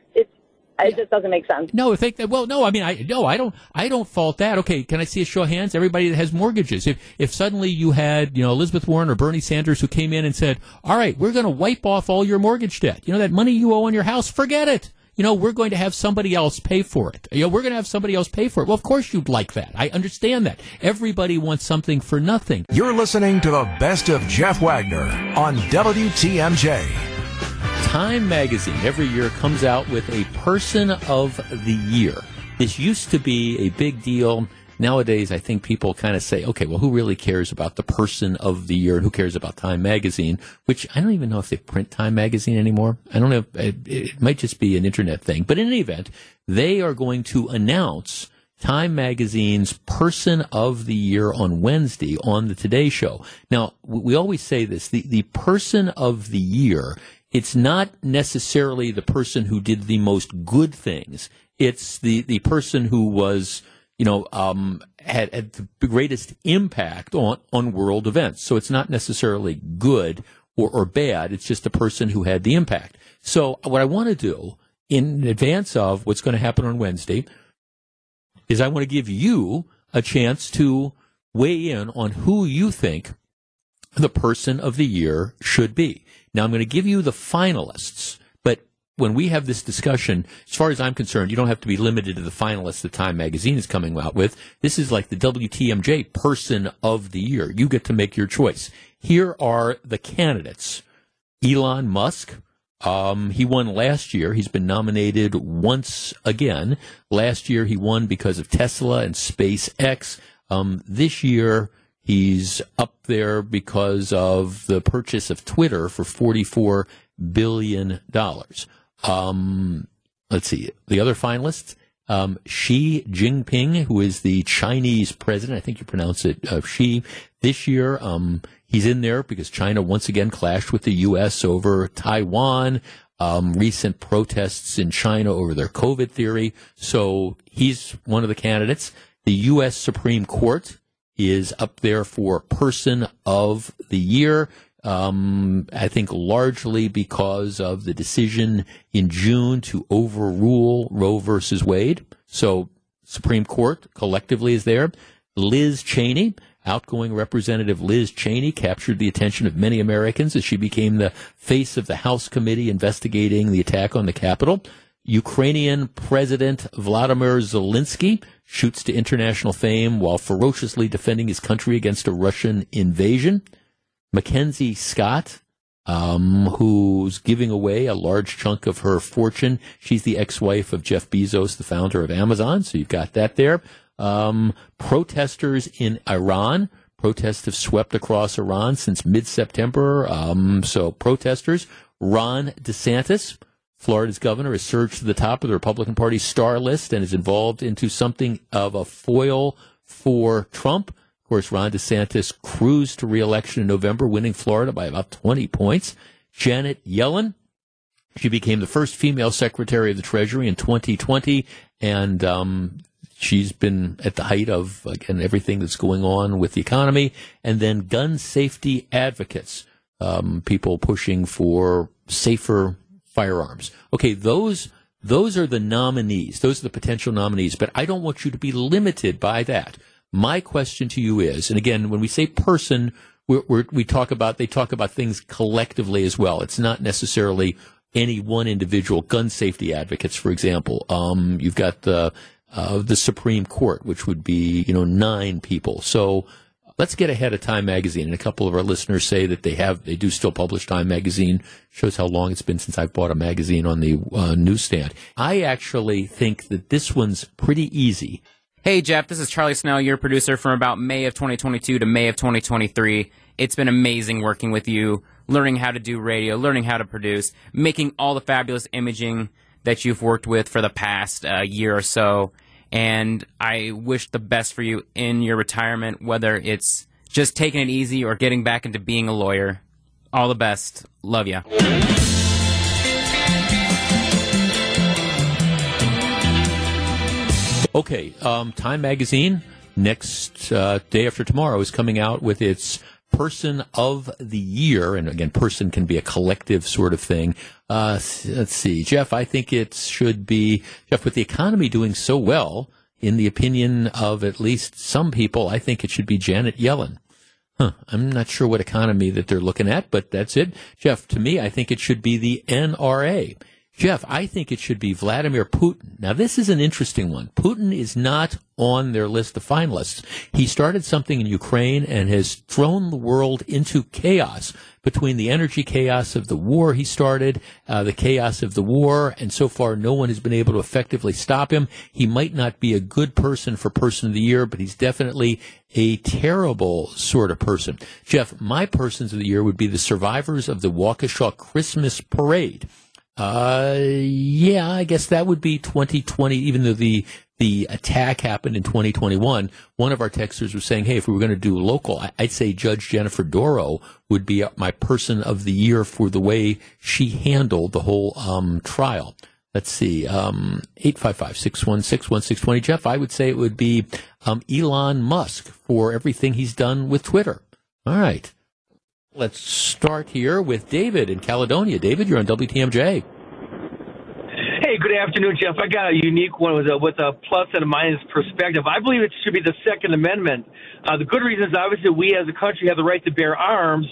it just doesn't make sense. No, think that. Well, no. I mean, I no. I don't. I don't fault that. Okay, can I see a show of hands? Everybody that has mortgages. If if suddenly you had you know Elizabeth Warren or Bernie Sanders who came in and said, "All right, we're going to wipe off all your mortgage debt. You know that money you owe on your house, forget it." You know, we're going to have somebody else pay for it. You know, we're going to have somebody else pay for it. Well, of course you'd like that. I understand that. Everybody wants something for nothing. You're listening to the best of Jeff Wagner on WTMJ. Time magazine every year comes out with a person of the year. This used to be a big deal. Nowadays, I think people kind of say, okay, well, who really cares about the person of the year who cares about Time magazine? Which I don't even know if they print Time magazine anymore. I don't know. It, it might just be an internet thing. But in any event, they are going to announce Time Magazine's Person of the Year on Wednesday on the Today Show. Now, we always say this, the, the Person of the Year, it's not necessarily the person who did the most good things. It's the, the person who was, you know, um, had, had the greatest impact on, on world events. So it's not necessarily good or, or bad. It's just the person who had the impact. So what I want to do in advance of what's going to happen on Wednesday, is I want to give you a chance to weigh in on who you think the person of the year should be. Now, I'm going to give you the finalists, but when we have this discussion, as far as I'm concerned, you don't have to be limited to the finalists that Time Magazine is coming out with. This is like the WTMJ person of the year. You get to make your choice. Here are the candidates. Elon Musk, um, he won last year. He's been nominated once again. Last year he won because of Tesla and SpaceX. Um, this year he's up there because of the purchase of Twitter for forty-four billion dollars. Um, let's see the other finalists. Um, Xi Jinping, who is the Chinese president, I think you pronounce it uh, Xi. This year, um, he's in there because China once again clashed with the U.S. over Taiwan. Um, recent protests in China over their COVID theory. So he's one of the candidates. The U.S. Supreme Court is up there for person of the year. Um, I think largely because of the decision in June to overrule Roe versus Wade. So Supreme Court collectively is there. Liz Cheney, outgoing Representative Liz Cheney, captured the attention of many Americans as she became the face of the House committee investigating the attack on the Capitol. Ukrainian President Vladimir Zelensky shoots to international fame while ferociously defending his country against a Russian invasion. Mackenzie Scott, um, who's giving away a large chunk of her fortune. She's the ex-wife of Jeff Bezos, the founder of Amazon. So you've got that there. Um, protesters in Iran. Protests have swept across Iran since mid-September. Um, so protesters. Ron DeSantis, Florida's governor, has surged to the top of the Republican Party star list and is involved into something of a foil for Trump. Of course, Ron DeSantis cruised to reelection in November, winning Florida by about 20 points. Janet Yellen, she became the first female Secretary of the Treasury in 2020, and um, she's been at the height of again everything that's going on with the economy. And then gun safety advocates, um, people pushing for safer firearms. Okay, those those are the nominees. Those are the potential nominees. But I don't want you to be limited by that. My question to you is, and again, when we say person, we're, we're, we talk about they talk about things collectively as well. It's not necessarily any one individual. Gun safety advocates, for example. Um, you've got the uh, the Supreme Court, which would be you know nine people. So let's get ahead of Time Magazine. And a couple of our listeners say that they have they do still publish Time Magazine. Shows how long it's been since I've bought a magazine on the uh, newsstand. I actually think that this one's pretty easy. Hey, Jeff, this is Charlie Snell, your producer from about May of 2022 to May of 2023. It's been amazing working with you, learning how to do radio, learning how to produce, making all the fabulous imaging that you've worked with for the past uh, year or so. And I wish the best for you in your retirement, whether it's just taking it easy or getting back into being a lawyer. All the best. Love ya. Okay, um, Time Magazine next uh, day after tomorrow is coming out with its Person of the Year, and again, person can be a collective sort of thing. Uh, let's see, Jeff. I think it should be Jeff. With the economy doing so well, in the opinion of at least some people, I think it should be Janet Yellen. Huh. I'm not sure what economy that they're looking at, but that's it. Jeff, to me, I think it should be the NRA. Jeff, I think it should be Vladimir Putin. Now, this is an interesting one. Putin is not on their list of finalists. He started something in Ukraine and has thrown the world into chaos between the energy chaos of the war he started, uh, the chaos of the war, and so far no one has been able to effectively stop him. He might not be a good person for Person of the Year, but he's definitely a terrible sort of person. Jeff, my Persons of the Year would be the survivors of the Waukesha Christmas Parade. Uh, yeah, I guess that would be 2020, even though the, the attack happened in 2021. One of our texters was saying, hey, if we were going to do local, I'd say Judge Jennifer Dorow would be my person of the year for the way she handled the whole um, trial. Let's see, um, 855-616-1620. Jeff, I would say it would be um, Elon Musk for everything he's done with Twitter. All right. Let's start here with David in Caledonia. David, you're on WTMJ. Hey, good afternoon, Jeff. I got a unique one with a, with a plus and a minus perspective. I believe it should be the Second Amendment. Uh, the good reason is obviously we as a country have the right to bear arms,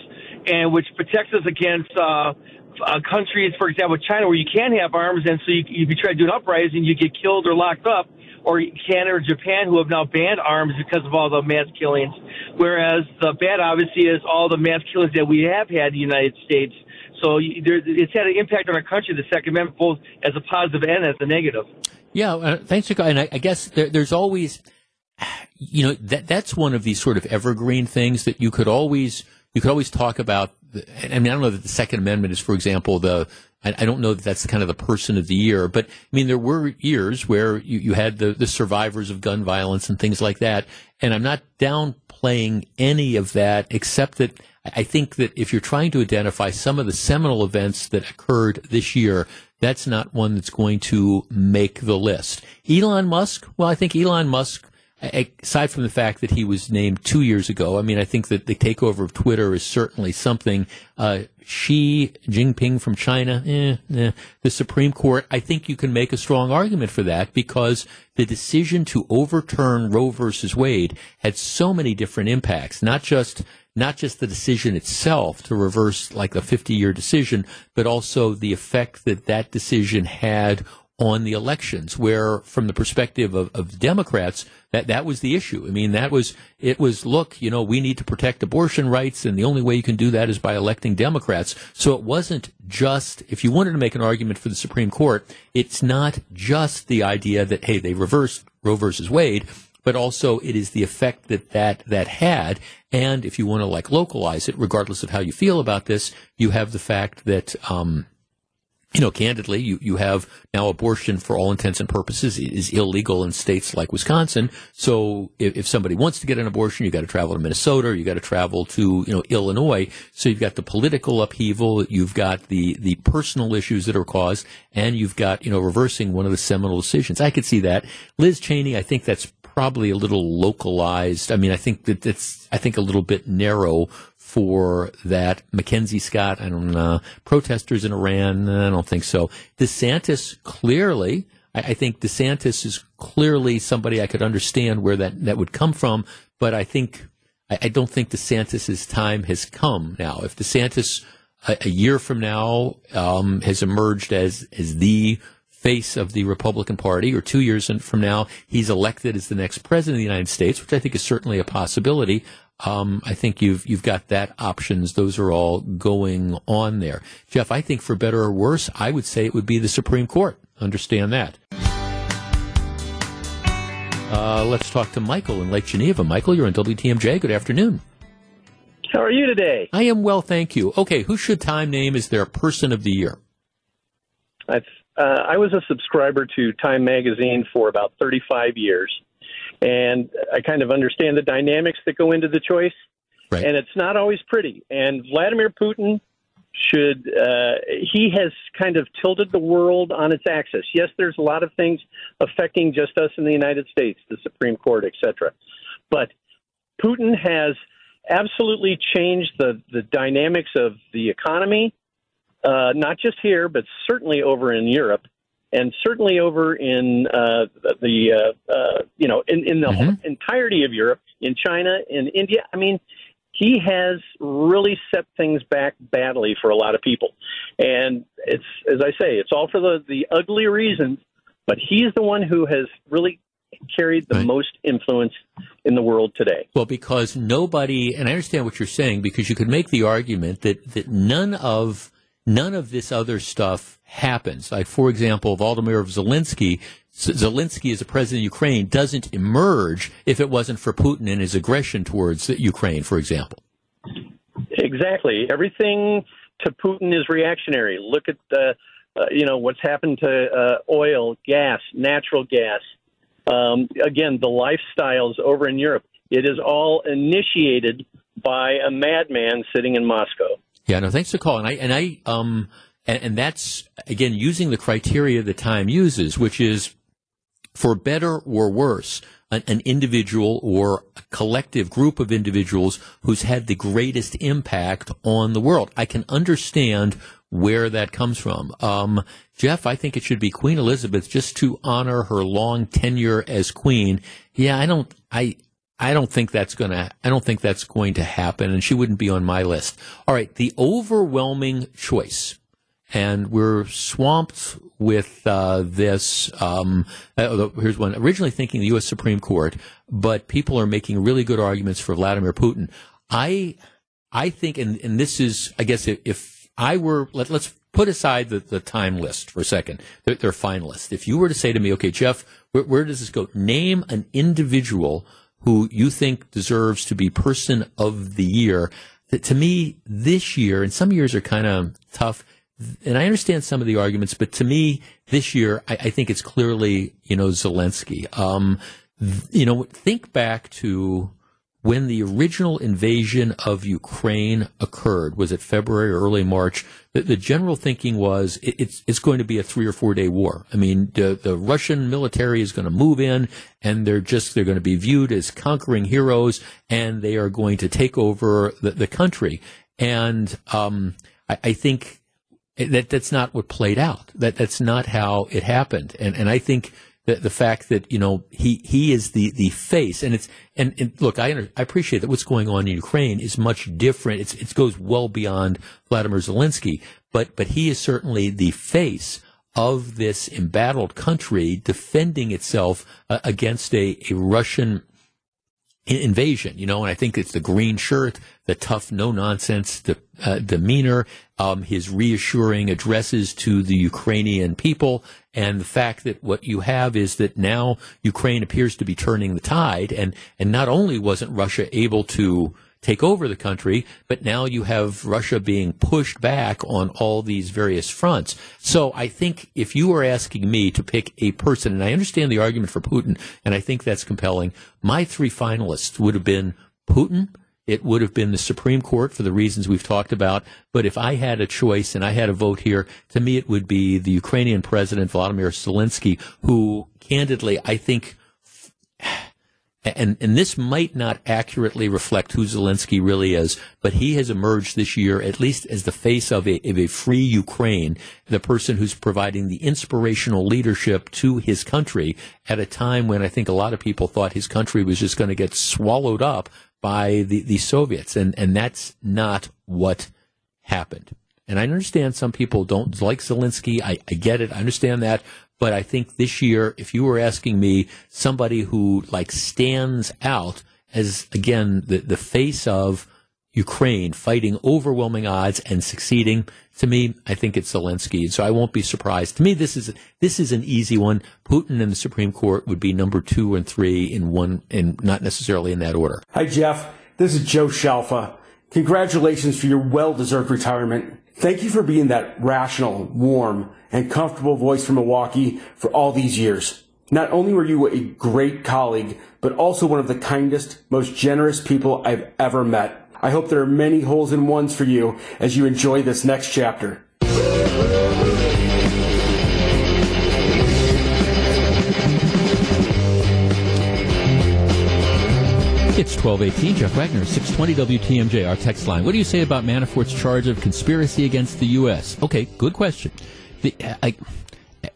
and which protects us against uh, uh, countries, for example, China, where you can't have arms, and so you, if you try to do an uprising, you get killed or locked up or Canada or Japan who have now banned arms because of all the mass killings. Whereas the bad, obviously, is all the mass killings that we have had in the United States. So there, it's had an impact on our country, the Second Amendment, both as a positive and as a negative. Yeah, uh, thanks, for And I, I guess there, there's always, you know, that that's one of these sort of evergreen things that you could always you could always talk about. I mean, I don't know that the Second Amendment is, for example, the I, I, don't know that that's kind of the person of the year, but I mean, there were years where you, you had the, the survivors of gun violence and things like that. And I'm not downplaying any of that, except that I think that if you're trying to identify some of the seminal events that occurred this year, that's not one that's going to make the list. Elon Musk, well, I think Elon Musk aside from the fact that he was named two years ago, I mean, I think that the takeover of Twitter is certainly something. Uh, Xi Jinping from China, eh, eh. the Supreme Court, I think you can make a strong argument for that because the decision to overturn Roe versus Wade had so many different impacts, not just not just the decision itself to reverse like a 50 year decision, but also the effect that that decision had on the elections, where from the perspective of, of Democrats, that, that was the issue. I mean, that was, it was, look, you know, we need to protect abortion rights, and the only way you can do that is by electing Democrats. So it wasn't just, if you wanted to make an argument for the Supreme Court, it's not just the idea that, hey, they reversed Roe versus Wade, but also it is the effect that that, that had. And if you want to like localize it, regardless of how you feel about this, you have the fact that, um, you know, candidly, you, you have now abortion for all intents and purposes is illegal in states like Wisconsin. So if, if somebody wants to get an abortion, you've got to travel to Minnesota or you got to travel to, you know, Illinois. So you've got the political upheaval, you've got the, the personal issues that are caused, and you've got, you know, reversing one of the seminal decisions. I could see that. Liz Cheney, I think that's probably a little localized. I mean, I think that it's I think a little bit narrow for that. Mackenzie Scott, I don't know. Protesters in Iran, I don't think so. DeSantis clearly. I, I think DeSantis is clearly somebody I could understand where that, that would come from, but I think I, I don't think DeSantis's time has come now. If DeSantis a, a year from now um, has emerged as as the face of the Republican Party, or two years from now he's elected as the next president of the United States, which I think is certainly a possibility. Um, I think you've you've got that options. Those are all going on there, Jeff. I think for better or worse, I would say it would be the Supreme Court. Understand that. Uh, let's talk to Michael in Lake Geneva. Michael, you're on WTMJ. Good afternoon. How are you today? I am well, thank you. Okay, who should Time name as their Person of the Year? I've, uh, I was a subscriber to Time Magazine for about 35 years, and I kind of understand the dynamics that go into the choice. Right. And it's not always pretty. And Vladimir Putin should uh, he has kind of tilted the world on its axis. Yes, there's a lot of things affecting just us in the United States, the Supreme Court, etc. But Putin has absolutely changed the, the dynamics of the economy, uh, not just here, but certainly over in Europe, and certainly over in uh, the uh, uh, you know in, in the Mm-hmm. entirety of Europe, in China, in India. I mean, he has really set things back badly for a lot of people, and it's as I say, it's all for the the ugly reasons. But he's the one who has really carried the most influence in the world today. Well, because nobody, and I understand what you're saying, because you could make the argument that, that none of none of this other stuff happens. Like, for example, Volodymyr Zelensky, Zelensky as a president of Ukraine doesn't emerge if it wasn't for Putin and his aggression towards Ukraine, for example. Exactly. Everything to Putin is reactionary. Look at the, uh, you know, what's happened to uh, oil, gas, natural gas. Um, again, the lifestyles over in Europe. It is all initiated by a madman sitting in Moscow. Yeah, no, thanks for calling. I, and I, um, and, and that's again using the criteria the time uses, which is for better or worse, an, an individual or a collective group of individuals who's had the greatest impact on the world. I can understand where that comes from. Um, Jeff, I think it should be Queen Elizabeth just to honor her long tenure as queen. Yeah, I don't, I, I don't think that's gonna, I don't think that's going to happen and she wouldn't be on my list. All right. The overwhelming choice and we're swamped with uh, this. Um, uh, here's one. Originally thinking the U.S. Supreme Court, but people are making really good arguments for Vladimir Putin. I, I think, and, and this is, I guess, if, if I were, let, us put aside the, the time list for a second. They're, they're finalists. If you were to say to me, okay, Jeff, where, where does this go? Name an individual who you think deserves to be Person of the Year. That to me, this year, and some years are kind of tough and I understand some of the arguments, but to me, this year, I, I think it's clearly, you know, Zelensky. Um, you know, think back to when the original invasion of Ukraine occurred. Was it February or early March? The, the general thinking was it, it's it's going to be a three or four day war. I mean, the, the Russian military is going to move in, and they're just they're going to be viewed as conquering heroes, and they are going to take over the, the country. And um, I, I think that that's not what played out. That that's not how it happened. And and I think that the fact that you know he he is the the face, and it's and, and look, I under, I appreciate that what's going on in Ukraine is much different. It's it goes well beyond Vladimir Zelensky, but but he is certainly the face of this embattled country defending itself uh, against a, a Russian invasion, you know, and I think it's the green shirt, the tough, no nonsense uh, demeanor, um, his reassuring addresses to the Ukrainian people, and the fact that what you have is that now Ukraine appears to be turning the tide, and and not only wasn't Russia able to take over the country, but now you have Russia being pushed back on all these various fronts. So I think if you were asking me to pick a person, and I understand the argument for Putin, and I think that's compelling, my three finalists would have been Putin. It would have been the Supreme Court for the reasons we've talked about. But if I had a choice and I had a vote here, to me it would be the Ukrainian president, Vladimir Zelensky, who candidly, I think and and this might not accurately reflect who Zelensky really is, but he has emerged this year at least as the face of a, of a free Ukraine, the person who's providing the inspirational leadership to his country at a time when I think a lot of people thought his country was just going to get swallowed up by the, the Soviets, and and that's not what happened. And I understand some people don't like Zelensky. I, I get it. I understand that. But I think this year, if you were asking me somebody who like stands out as again the, the face of Ukraine fighting overwhelming odds and succeeding, to me, I think it's Zelensky. And So I won't be surprised. To me, this is this is an easy one. Putin and the Supreme Court would be number two and three in one, and not necessarily in that order. Hi, Jeff. This is Joe Shalfa. Congratulations for your well-deserved retirement. Thank you for being that rational, warm, and comfortable voice from Milwaukee for all these years. Not only were you a great colleague, but also one of the kindest, most generous people I've ever met. I hope there are many holes in ones for you as you enjoy this next chapter. It's 1218, Jeff Wagner, 620 WTMJ, our text line. What do you say about Manafort's charge of conspiracy against the U.S.? Okay, good question. The, uh, I,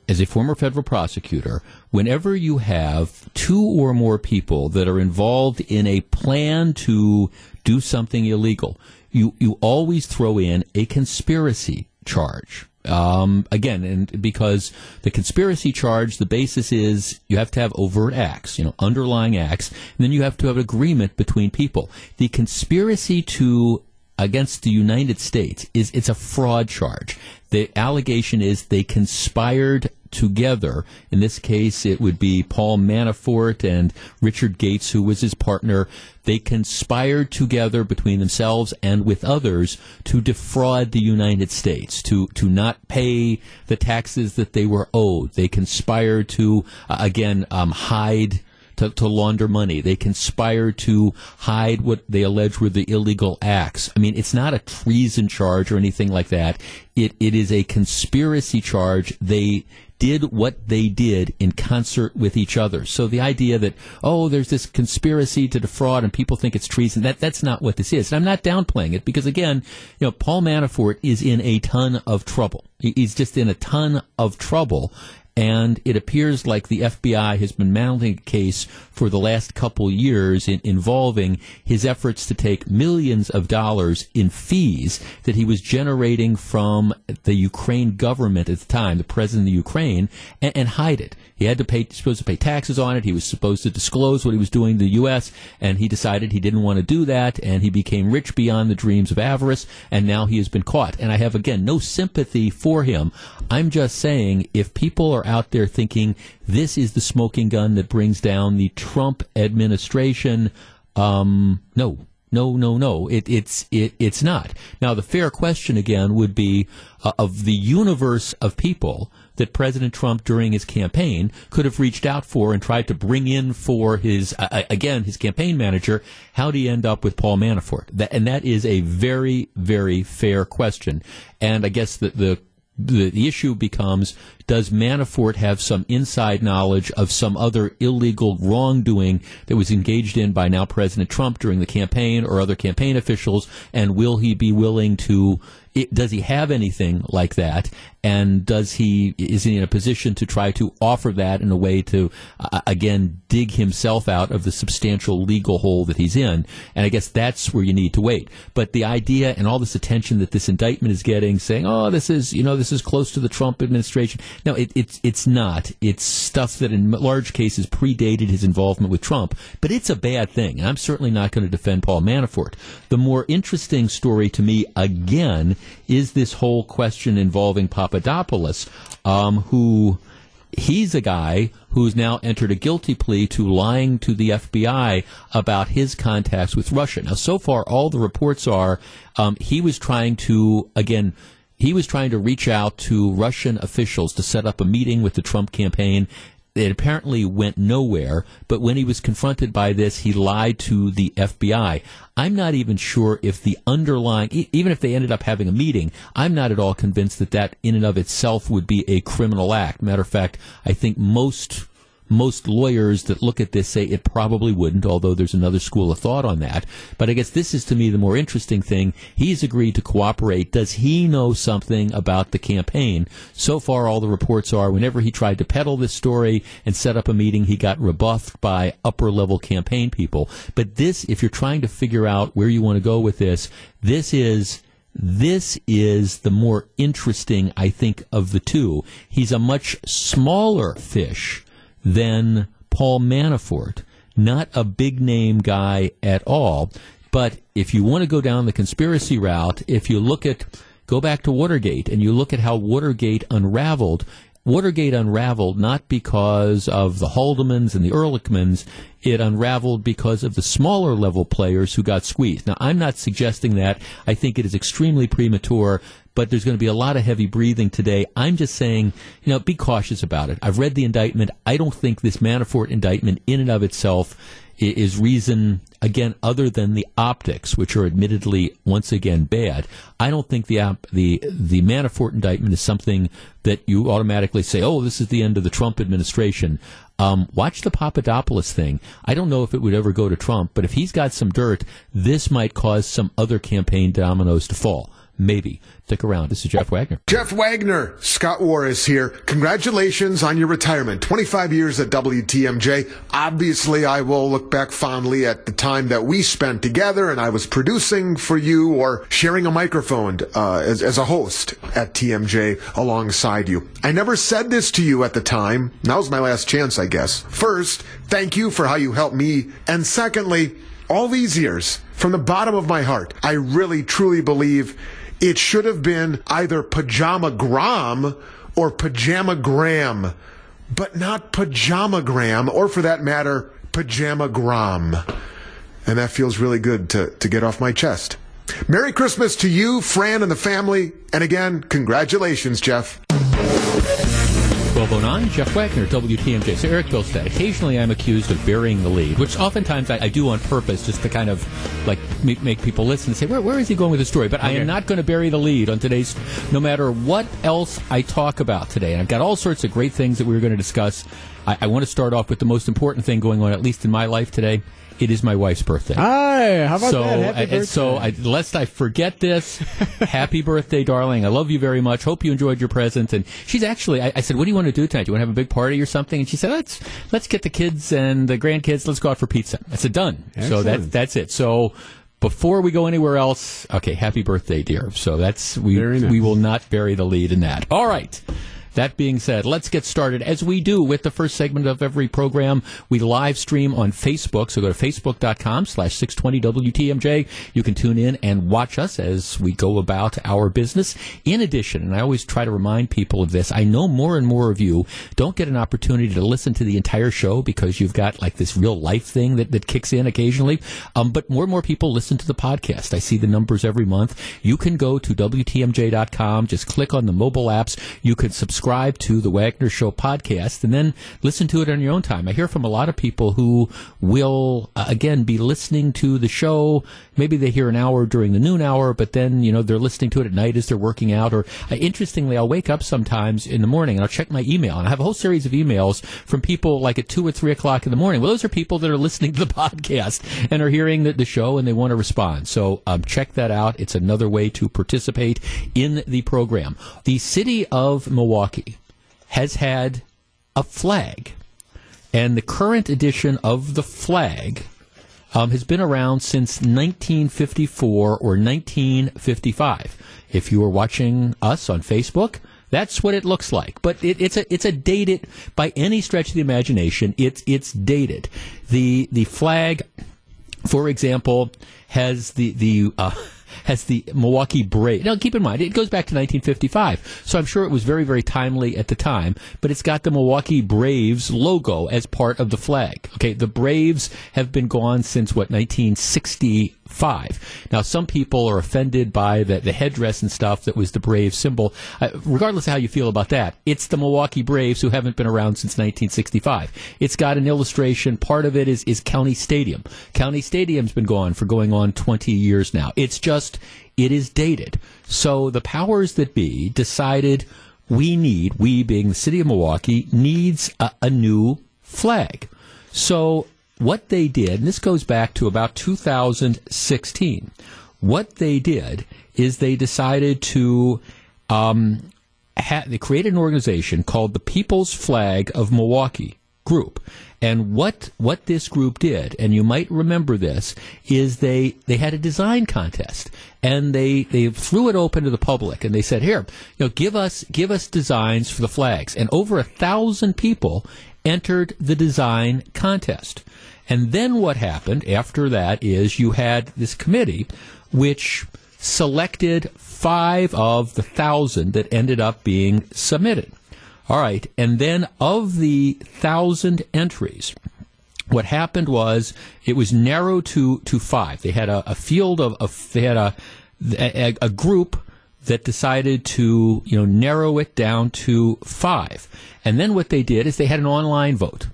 as a former federal prosecutor, whenever you have two or more people that are involved in a plan to do something illegal, you, you always throw in a conspiracy charge. Um, again, and because the conspiracy charge, the basis is you have to have overt acts, you know, underlying acts, and then you have to have an agreement between people. The conspiracy to against the United States is it's a fraud charge. The allegation is they conspired together. In this case, it would be Paul Manafort and Richard Gates, who was his partner. They conspired together between themselves and with others to defraud the United States, to, to not pay the taxes that they were owed. They conspired to, uh, again, um, hide to, to launder money. They conspired to hide what they allege were the illegal acts. I mean, it's not a treason charge or anything like that. It it is a conspiracy charge. They did what they did in concert with each other. So the idea that oh, there's this conspiracy to defraud and people think it's treason that that's not what this is. And I'm not downplaying it because again, you know, Paul Manafort is in a ton of trouble. He's just in a ton of trouble and it appears like the FBI has been mounting a case for the last couple years in, involving his efforts to take millions of dollars in fees that he was generating from the Ukraine government at the time, the president of Ukraine, and, and hide it. He had to pay, supposed to pay taxes on it. He was supposed to disclose what he was doing to the U.S., and he decided he didn't want to do that, and he became rich beyond the dreams of avarice, and now he has been caught. And I have, again, no sympathy for him. I'm just saying if people are out there thinking this is the smoking gun that brings down the Trump administration, um, no, no, no, no. It, it's it, it's not. Now, the fair question again would be uh, of the universe of people that President Trump during his campaign could have reached out for and tried to bring in for his uh, again his campaign manager. How do you end up with Paul Manafort? That, and that is a very very fair question. And I guess the the, the issue becomes does Manafort have some inside knowledge of some other illegal wrongdoing that was engaged in by now President Trump during the campaign or other campaign officials? And will he be willing to it, does he have anything like that? And does he is he in a position to try to offer that in a way to uh, again dig himself out of the substantial legal hole that he's in? And I guess that's where you need to wait. But the idea and all this attention that this indictment is getting, saying, "Oh, this is you know this is close to the Trump administration," no, it, it's it's not. It's stuff that in large cases predated his involvement with Trump. But it's a bad thing, I'm certainly not going to defend Paul Manafort. The more interesting story to me again is this whole question involving Papadopoulos, um, who he's a guy who's now entered a guilty plea to lying to the FBI about his contacts with Russia. Now, so far, all the reports are um, he was trying to, again, he was trying to reach out to Russian officials to set up a meeting with the Trump campaign it apparently went nowhere, but when he was confronted by this, he lied to the FBI. I'm not even sure if the underlying, even if they ended up having a meeting, I'm not at all convinced that that in and of itself would be a criminal act. Matter of fact, I think most most lawyers that look at this say it probably wouldn't, although there's another school of thought on that. But I guess this is to me the more interesting thing. He's agreed to cooperate. Does he know something about the campaign? So far, all the reports are whenever he tried to peddle this story and set up a meeting, he got rebuffed by upper level campaign people. But this, if you're trying to figure out where you want to go with this, this is this is the more interesting, I think, of the two. He's a much smaller fish than Paul Manafort, not a big name guy at all. But if you want to go down the conspiracy route, if you look at, go back to Watergate and you look at how Watergate unraveled, Watergate unraveled not because of the Haldemans and the Ehrlichmans. It unraveled because of the smaller level players who got squeezed. Now, I'm not suggesting that. I think it is extremely premature, but there's going to be a lot of heavy breathing today. I'm just saying, you know, be cautious about it. I've read the indictment. I don't think this Manafort indictment in and of itself is reason again other than the optics which are admittedly once again bad. I don't think the the the manafort indictment is something that you automatically say oh this is the end of the trump administration. Um, watch the papadopoulos thing. I don't know if it would ever go to trump but if he's got some dirt this might cause some other campaign dominoes to fall maybe Stick around. This is Jeff Wagner. Jeff Wagner, Scott Warris here. Congratulations on your retirement. 25 years at WTMJ. Obviously, I will look back fondly at the time that we spent together and I was producing for you or sharing a microphone uh, as, as a host at TMJ alongside you. I never said this to you at the time. Now's my last chance, I guess. First, thank you for how you helped me. And secondly, all these years, from the bottom of my heart, I really truly believe it should have been either pajama gram or pajama gram, but not pajama gram, or for that matter, pajama gram. And that feels really good to, to get off my chest. Merry Christmas to you, Fran, and the family. And again, congratulations, Jeff. 1209, Jeff Wagner, WTMJ. So Eric Bilstead. Occasionally I'm accused of burying the lead, which oftentimes I, I do on purpose just to kind of like make, make people listen and say, where, where is he going with the story? But okay. I am not going to bury the lead on today's, no matter what else I talk about today. And I've got all sorts of great things that we are going to discuss. I, I want to start off with the most important thing going on, at least in my life today it is my wife's birthday. Hi, how about so, that? Happy birthday. So, I, lest I forget this, happy birthday, darling. I love you very much. Hope you enjoyed your present. And she's actually, I, I, said, what do you want to do tonight? Do you want to have a big party or something? And she said, let's let's get the kids and the grandkids. Let's go out for pizza. I said, done. Excellent. So that that's it. So before we go anywhere else, okay, happy birthday, dear. So that's we nice. we will not bury the lead in that. All right. That being said, let's get started as we do with the first segment of every program. We live stream on Facebook, so go to facebook.com slash 620 WTMJ. You can tune in and watch us as we go about our business. In addition, and I always try to remind people of this, I know more and more of you don't get an opportunity to listen to the entire show because you've got like this real life thing that, that kicks in occasionally. Um, but more and more people listen to the podcast. I see the numbers every month. You can go to WTMJ.com, just click on the mobile apps. You can subscribe subscribe to the Wagner Show podcast and then listen to it on your own time. I hear from a lot of people who will, uh, again, be listening to the show. Maybe they hear an hour during the noon hour, but then, you know, they're listening to it at night as they're working out. Or uh, interestingly, I'll wake up sometimes in the morning and I'll check my email and I have a whole series of emails from people like at two or three o'clock in the morning. Well, those are people that are listening to the podcast and are hearing the, the show and they want to respond. So um, check that out. It's another way to participate in the program. The city of Milwaukee Milwaukee has had a flag. And the current edition of the flag um, has been around since 1954 or 1955. If you are watching us on Facebook, that's what it looks like. But it, it's a it's a dated by any stretch of the imagination. It's it's dated. The the flag, for example, has the the uh, has the Milwaukee Braves. Now, keep in mind, it goes back to 1955, so I'm sure it was very, very timely at the time, but it's got the Milwaukee Braves logo as part of the flag. Okay, the Braves have been gone since, what, 1960 five. Now, some people are offended by the, the headdress and stuff that was the Brave symbol. Uh, regardless of how you feel about that, it's the Milwaukee Braves who haven't been around since 1965. It's got an illustration. Part of it is, is County Stadium. County Stadium's been gone for going on 20 years now. It's just, it is dated. So the powers that be decided we need, we being the city of Milwaukee, needs a, a new flag. So what they did, and this goes back to about 2016, what they did is they decided to um, ha- they created an organization called the People's Flag of Milwaukee Group. And what what this group did, and you might remember this, is they they had a design contest, and they they threw it open to the public, and they said, "Here, you know, give us give us designs for the flags." And over a thousand people entered the design contest. And then what happened after that is you had this committee, which selected five of the thousand that ended up being submitted. All right. And then of the thousand entries, what happened was it was narrowed to, to five. They had a, a field of, of, they had a, a, a group that decided to, you know, narrow it down to five. And then what they did is they had an online vote.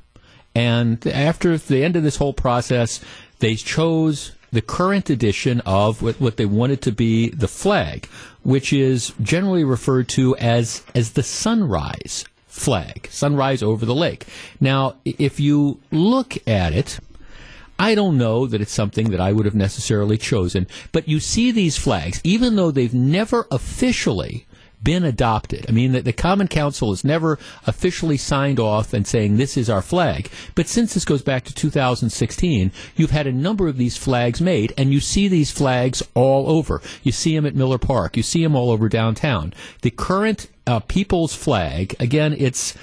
And after the end of this whole process, they chose the current edition of what, they wanted to be the flag, which is generally referred to as as the sunrise flag, sunrise over the lake. Now, if you look at it, I don't know that it's something that I would have necessarily chosen, but you see these flags, even though they've never officially been adopted. I mean, the, the, Common Council has never officially signed off and saying this is our flag. But since this goes back to 2016, you've had a number of these flags made, and you see these flags all over. You see them at Miller Park. You see them all over downtown. The current uh, people's flag, again, it's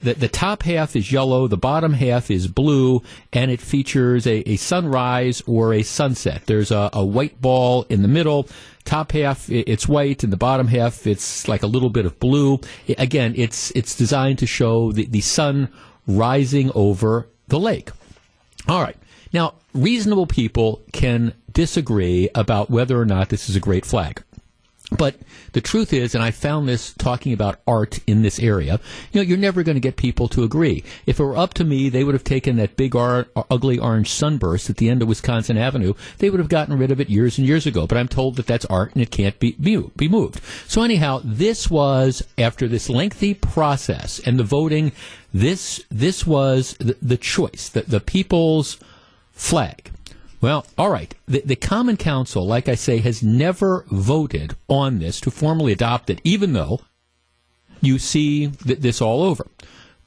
the, the top half is yellow, the bottom half is blue, and it features a, a sunrise or a sunset. There's a, a white ball in the middle. Top half it's white and the bottom half it's like a little bit of blue. Again it's it's designed to show the, the sun rising over the lake. All right. Now reasonable people can disagree about whether or not this is a great flag but the truth is, and I found this talking about art in this area, you know, you're never going to get people to agree. If it were up to me, they would have taken that big, ar- uh, ugly orange sunburst at the end of Wisconsin Avenue. They would have gotten rid of it years and years ago. But I'm told that that's art and it can't be, be moved. So anyhow, this was, after this lengthy process and the voting, this, this was the, the choice, the, the people's flag. Well, all right. The, the, Common Council, like I say, has never voted on this to formally adopt it, even though you see th- this all over.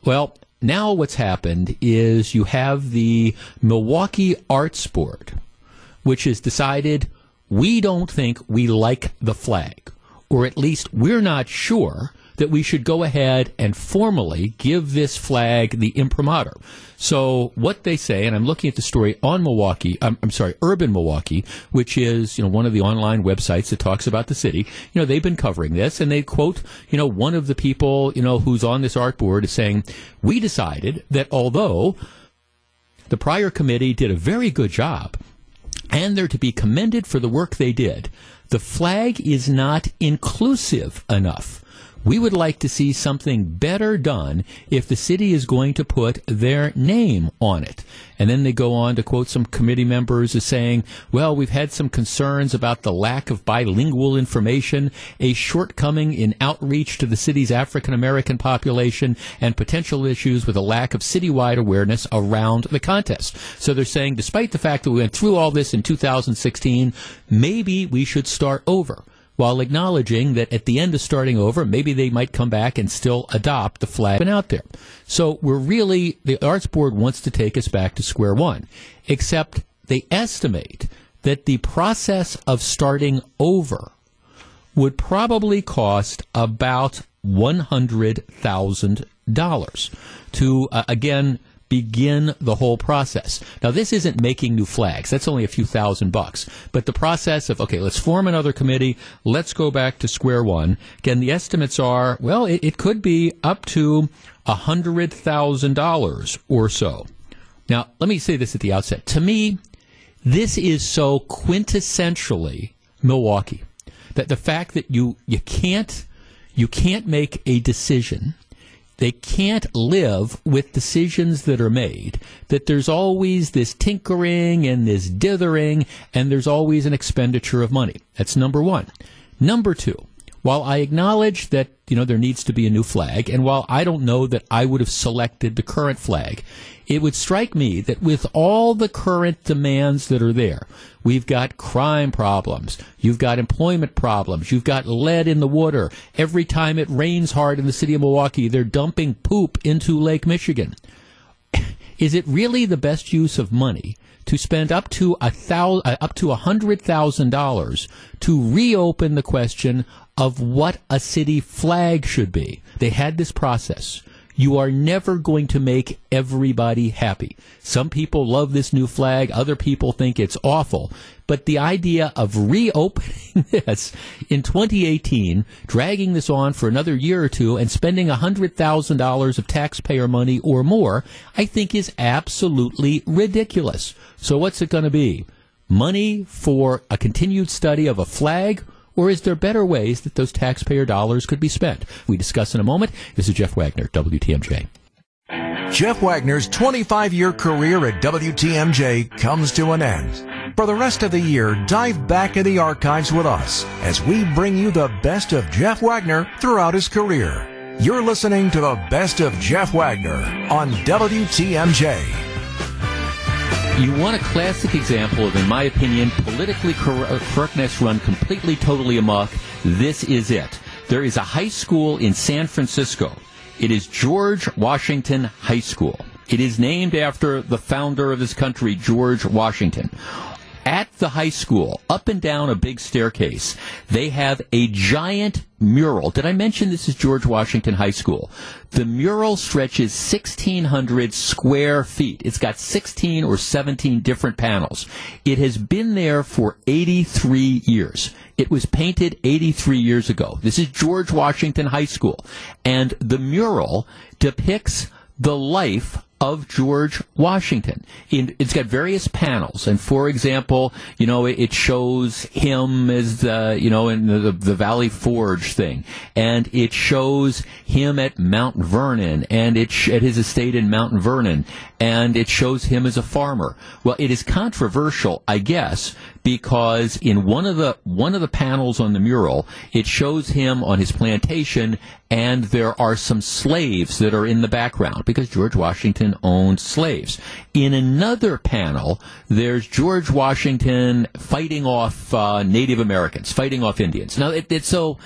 Well, now what's happened is you have the Milwaukee Arts Board, which has decided we don't think we like the flag, or at least we're not sure that we should go ahead and formally give this flag the imprimatur. So what they say, and I'm looking at the story on Milwaukee, I'm, I'm, sorry, Urban Milwaukee, which is, you know, one of the online websites that talks about the city. You know, they've been covering this and they quote, you know, one of the people, you know, who's on this art board is saying, we decided that although the prior committee did a very good job and they're to be commended for the work they did, the flag is not inclusive enough we would like to see something better done if the city is going to put their name on it. And then they go on to quote some committee members as saying, well, we've had some concerns about the lack of bilingual information, a shortcoming in outreach to the city's African American population, and potential issues with a lack of citywide awareness around the contest. So they're saying, despite the fact that we went through all this in 2016, maybe we should start over while acknowledging that at the end of starting over, maybe they might come back and still adopt the flag been out there. So we're really, the Arts Board wants to take us back to square one, except they estimate that the process of starting over would probably cost about $100,000 to, uh, again, begin the whole process. Now, this isn't making new flags. That's only a few thousand bucks. But the process of, okay, let's form another committee. Let's go back to square one. Again, the estimates are, well, it, it could be up to $100,000 or so. Now, let me say this at the outset. To me, this is so quintessentially Milwaukee that the fact that you, you can't, you can't make a decision they can't live with decisions that are made, that there's always this tinkering and this dithering, and there's always an expenditure of money. That's number one. Number two, while I acknowledge that you know there needs to be a new flag, and while I don't know that I would have selected the current flag, it would strike me that with all the current demands that are there, we've got crime problems, you've got employment problems, you've got lead in the water. Every time it rains hard in the city of Milwaukee, they're dumping poop into Lake Michigan. Is it really the best use of money to spend up to a thousand, uh, up to a hundred thousand dollars to reopen the question of what a city flag should be? They had this process. You are never going to make everybody happy. Some people love this new flag, other people think it's awful. But the idea of reopening this in 2018, dragging this on for another year or two, and spending $100,000 of taxpayer money or more, I think is absolutely ridiculous. So what's it going to be? Money for a continued study of a flag? Or is there better ways that those taxpayer dollars could be spent? We discuss in a moment. This is Jeff Wagner, WTMJ. Jeff Wagner's 25 year career at WTMJ comes to an end. For the rest of the year, dive back in the archives with us as we bring you the best of Jeff Wagner throughout his career. You're listening to the best of Jeff Wagner on WTMJ. You want a classic example of, in my opinion, politically uh, correctness run completely, totally amok. This is it. There is a high school in San Francisco. It is George Washington High School. It is named after the founder of this country, George Washington at the high school, up and down a big staircase, they have a giant mural. Did I mention this is George Washington High School? The mural stretches 1,600 square feet. It's got 16 or 17 different panels. It has been there for 83 years. It was painted 83 years ago. This is George Washington High School. And the mural depicts the life of George Washington. In, it's got various panels, and for example, you know, it, it shows him as the, you know, in the, the Valley Forge thing, and it shows him at Mount Vernon, and it sh- at his estate in Mount Vernon, and it shows him as a farmer. Well, it is controversial, I guess, because in one of the one of the panels on the mural, it shows him on his plantation, and there are some slaves that are in the background because George Washington owned slaves. In another panel, there's George Washington fighting off uh, Native Americans, fighting off Indians. Now, it, it's so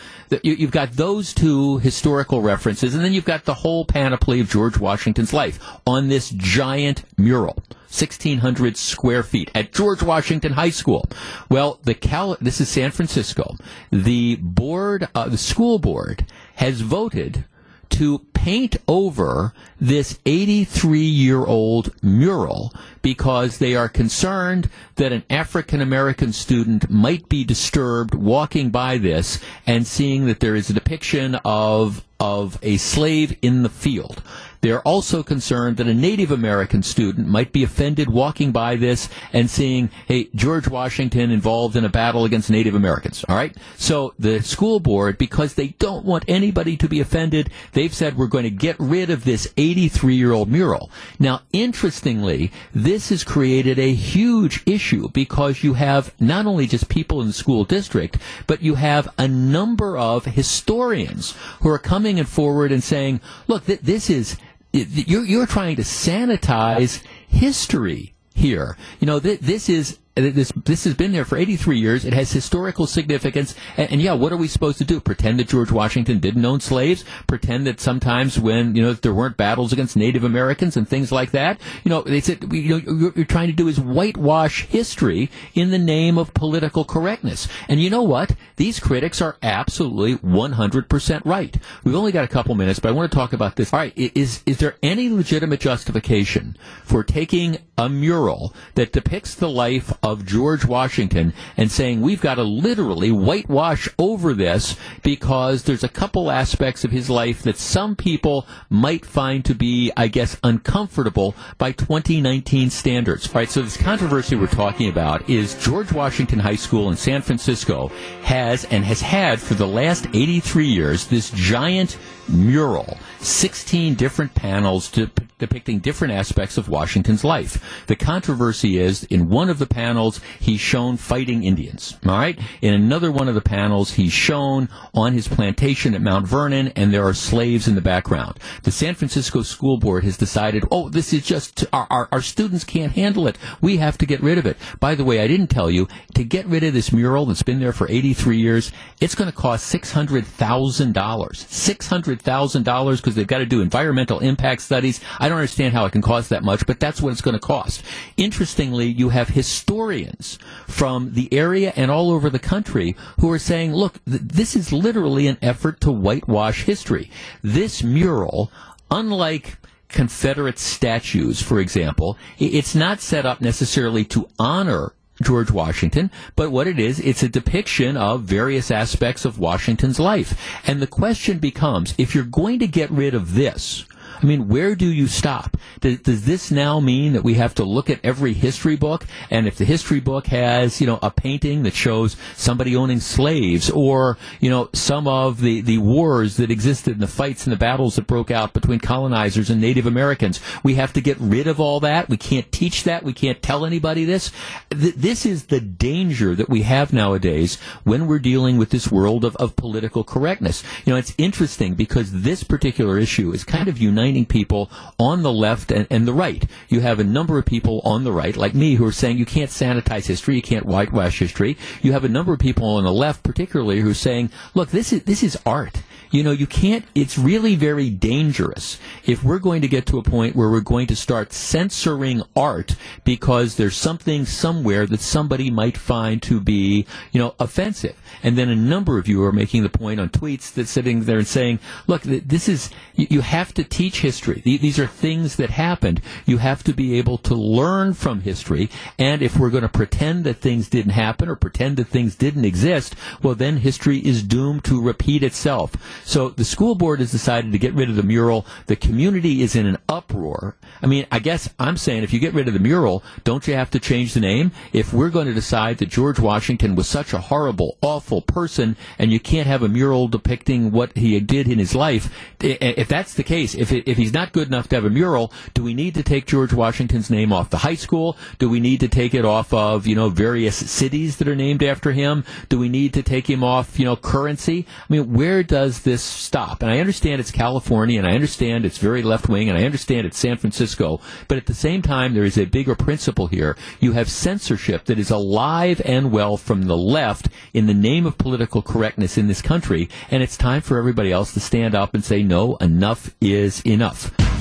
you, you've got those two historical references, and then you've got the whole panoply of George Washington's life on this giant mural. 1,600 square feet at George Washington High School. Well, the Cal- this is San Francisco. The board, uh, the school board, has voted to paint over this 83 year old mural because they are concerned that an African American student might be disturbed walking by this and seeing that there is a depiction of of a slave in the field. They're also concerned that a Native American student might be offended walking by this and seeing, hey, George Washington involved in a battle against Native Americans. All right? So the school board, because they don't want anybody to be offended, they've said we're going to get rid of this 83 year old mural. Now, interestingly, this has created a huge issue because you have not only just people in the school district, but you have a number of historians who are coming forward and saying, look, th- this is you're, you're trying to sanitize history here. You know, th- this is this this has been there for 83 years. It has historical significance, and, and, yeah, what are we supposed to do? Pretend that George Washington didn't own slaves? Pretend that sometimes when you know there weren't battles against Native Americans and things like that? You know, they said you know you're, you're trying to do is whitewash history in the name of political correctness. And you know what? These critics are absolutely 100% right. We've only got a couple minutes, but I want to talk about this. All right, is is there any legitimate justification for taking a mural that depicts the life of George Washington and saying we've got to literally whitewash over this because there's a couple aspects of his life that some people might find to be, I guess, uncomfortable by 2019 standards. All right, so this controversy we're talking about is George Washington High School in San Francisco has and has had for the last 83 years this giant mural, 16 different panels depicting different aspects of Washington's life. The controversy is in one of the panels, he's shown fighting Indians. All right. In another one of the panels, he's shown on his plantation at Mount Vernon, and there are slaves in the background. The San Francisco School Board has decided, oh, this is just, our, our, our students can't handle it. We have to get rid of it. By the way, I didn't tell you, to get rid of this mural that's been there for 83 years, it's going to cost $600,000. $600,000 because they've got to do environmental impact studies. I don't understand how it can cost that much, but that's what it's going to cost. Interestingly, you have historians from the area and all over the country who are saying, look, th- this is literally an effort to whitewash history. This mural, unlike Confederate statues, for example, it's not set up necessarily to honor George Washington, but what it is, it's a depiction of various aspects of Washington's life. And the question becomes, if you're going to get rid of this, I mean, where do you stop? Does, does this now mean that we have to look at every history book? And if the history book has, you know, a painting that shows somebody owning slaves or, you know, some of the, the wars that existed and the fights and the battles that broke out between colonizers and Native Americans, we have to get rid of all that. We can't teach that. We can't tell anybody this. Th- this is the danger that we have nowadays when we're dealing with this world of, of political correctness. You know, it's interesting because this particular issue is kind of uniting people on the left and, and the right. You have a number of people on the right, like me, who are saying you can't sanitize history, you can't whitewash history. You have a number of people on the left, particularly, who are saying, look, this is this is art. You know, you can't, it's really very dangerous if we're going to get to a point where we're going to start censoring art because there's something somewhere that somebody might find to be, you know, offensive. And then a number of you are making the point on tweets that sitting there and saying, look, this is, you have to teach history. These are things that happened. You have to be able to learn from history. And if we're going to pretend that things didn't happen or pretend that things didn't exist, well, then history is doomed to repeat itself. So the school board has decided to get rid of the mural. The community is in an uproar. I mean, I guess I'm saying if you get rid of the mural, don't you have to change the name? If we're going to decide that George Washington was such a horrible, awful person, and you can't have a mural depicting what he did in his life, if that's the case, if, it, if he's not good enough to have a mural, do we need to take George Washington's name off the high school? Do we need to take it off of, you know, various cities that are named after him? Do we need to take him off, you know, currency? I mean, where does this stop? And I understand it's California, and I understand it's very left wing, and I understand it's San Francisco, but at the same time, there is a bigger principle here. You have censorship that is alive and well from the left in the name of political correctness in this country, and it's time for everybody else to stand up and say, no, enough is enough.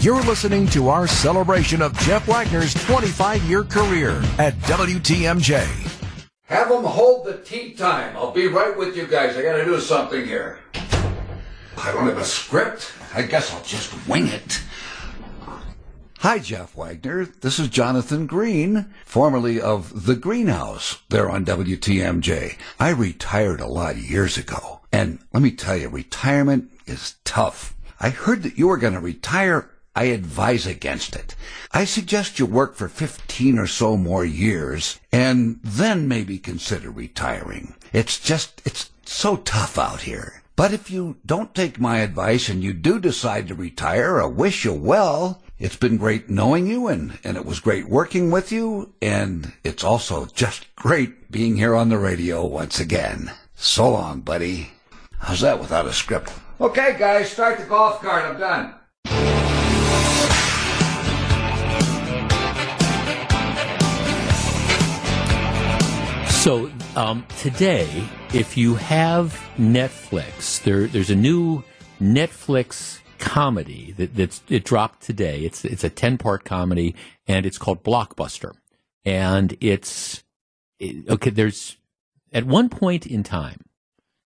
You're listening to our celebration of Jeff Wagner's 25 year career at WTMJ. Have them hold the tea time. I'll be right with you guys. I gotta do something here. I don't have a script. I guess I'll just wing it. Hi, Jeff Wagner. This is Jonathan Green, formerly of The Greenhouse, there on WTMJ. I retired a lot of years ago. And let me tell you, retirement is tough. I heard that you were going to retire. I advise against it. I suggest you work for 15 or so more years and then maybe consider retiring. It's just, it's so tough out here. But if you don't take my advice and you do decide to retire, I wish you well. It's been great knowing you and, and it was great working with you. And it's also just great being here on the radio once again. So long, buddy. How's that without a script? Okay, guys, start the golf cart. I'm done. So um, today, if you have Netflix, there, there's a new Netflix comedy that that's, it dropped today. It's it's a ten part comedy, and it's called Blockbuster, and it's it- okay. There's at one point in time,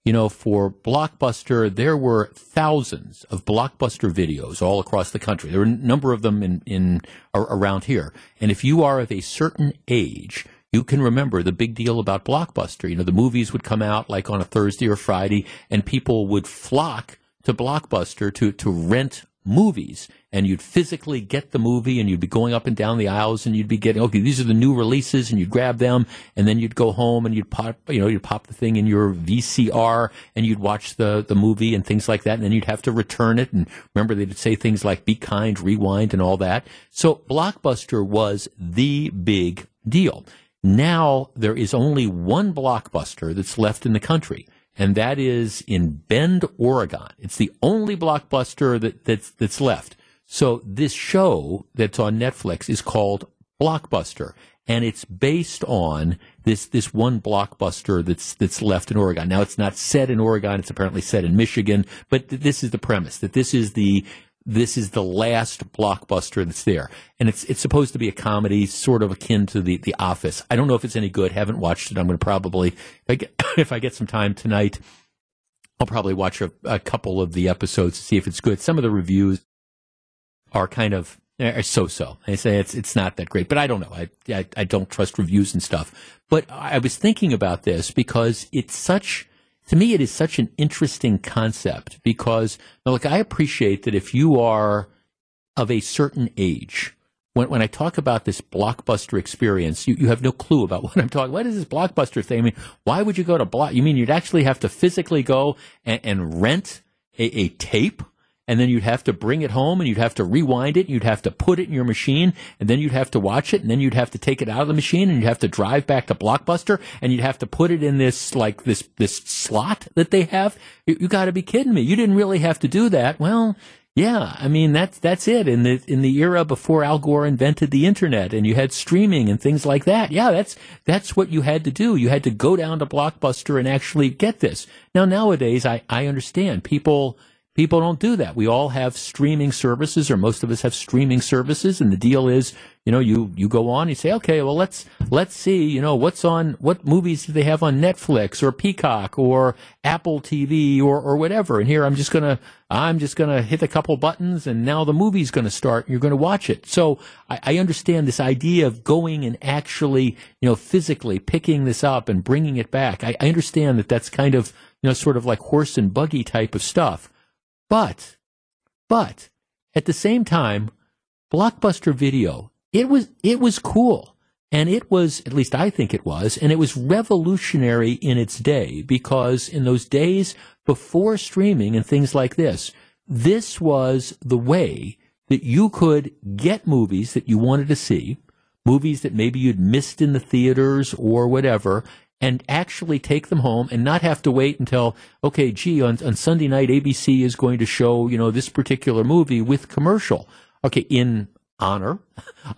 you know, for Blockbuster, there were thousands of Blockbuster videos all across the country. There were a number of them in, in around here. And if you are of a certain age, you can remember the big deal about Blockbuster. You know, the movies would come out like on a Thursday or Friday, and people would flock to Blockbuster to, to rent movies and you'd physically get the movie and you'd be going up and down the aisles and you'd be getting okay these are the new releases and you'd grab them and then you'd go home and you'd pop you know you'd pop the thing in your VCR and you'd watch the the movie and things like that and then you'd have to return it and remember they'd say things like be kind rewind and all that so blockbuster was the big deal now there is only one blockbuster that's left in the country and that is in Bend, Oregon. It's the only blockbuster that, that's, that's left. So this show that's on Netflix is called Blockbuster, and it's based on this this one blockbuster that's that's left in Oregon. Now it's not set in Oregon; it's apparently set in Michigan. But th- this is the premise that this is the this is the last blockbuster that's there, and it's it's supposed to be a comedy, sort of akin to the The Office. I don't know if it's any good. Haven't watched it. I'm going to probably if I, get, if I get some time tonight, I'll probably watch a, a couple of the episodes to see if it's good. Some of the reviews are kind of eh, so-so. They say it's it's not that great, but I don't know. I, I I don't trust reviews and stuff. But I was thinking about this because it's such to me it is such an interesting concept because look, I appreciate that if you are of a certain age, when, when I talk about this blockbuster experience, you, you have no clue about what I'm talking. What is this blockbuster thing? I mean, why would you go to block? You mean you'd actually have to physically go and, and rent a, a tape and then you'd have to bring it home and you'd have to rewind it, and you'd have to put it in your machine, and then you'd have to watch it, and then you'd have to take it out of the machine and you'd have to drive back to Blockbuster and you'd have to put it in this like this this slot that they have. You, you got to be kidding me. You didn't really have to do that. Well, yeah, I mean that's that's it in the in the era before Al Gore invented the internet and you had streaming and things like that. Yeah, that's that's what you had to do. You had to go down to Blockbuster and actually get this. Now nowadays I I understand people People don't do that. We all have streaming services, or most of us have streaming services, and the deal is, you know, you you go on, you say, okay, well, let's let's see, you know, what's on what movies do they have on Netflix or Peacock or Apple TV or or whatever. And here I'm just gonna I'm just gonna hit a couple buttons, and now the movie's gonna start, and you're gonna watch it. So I, I understand this idea of going and actually, you know, physically picking this up and bringing it back. I, I understand that that's kind of you know sort of like horse and buggy type of stuff. But, but at the same time, Blockbuster Video, it was, it was cool. And it was, at least I think it was, and it was revolutionary in its day because in those days before streaming and things like this, this was the way that you could get movies that you wanted to see, movies that maybe you'd missed in the theaters or whatever, and actually take them home and not have to wait until, okay, gee, on, on Sunday night, ABC is going to show, you know, this particular movie with commercial. Okay, in honor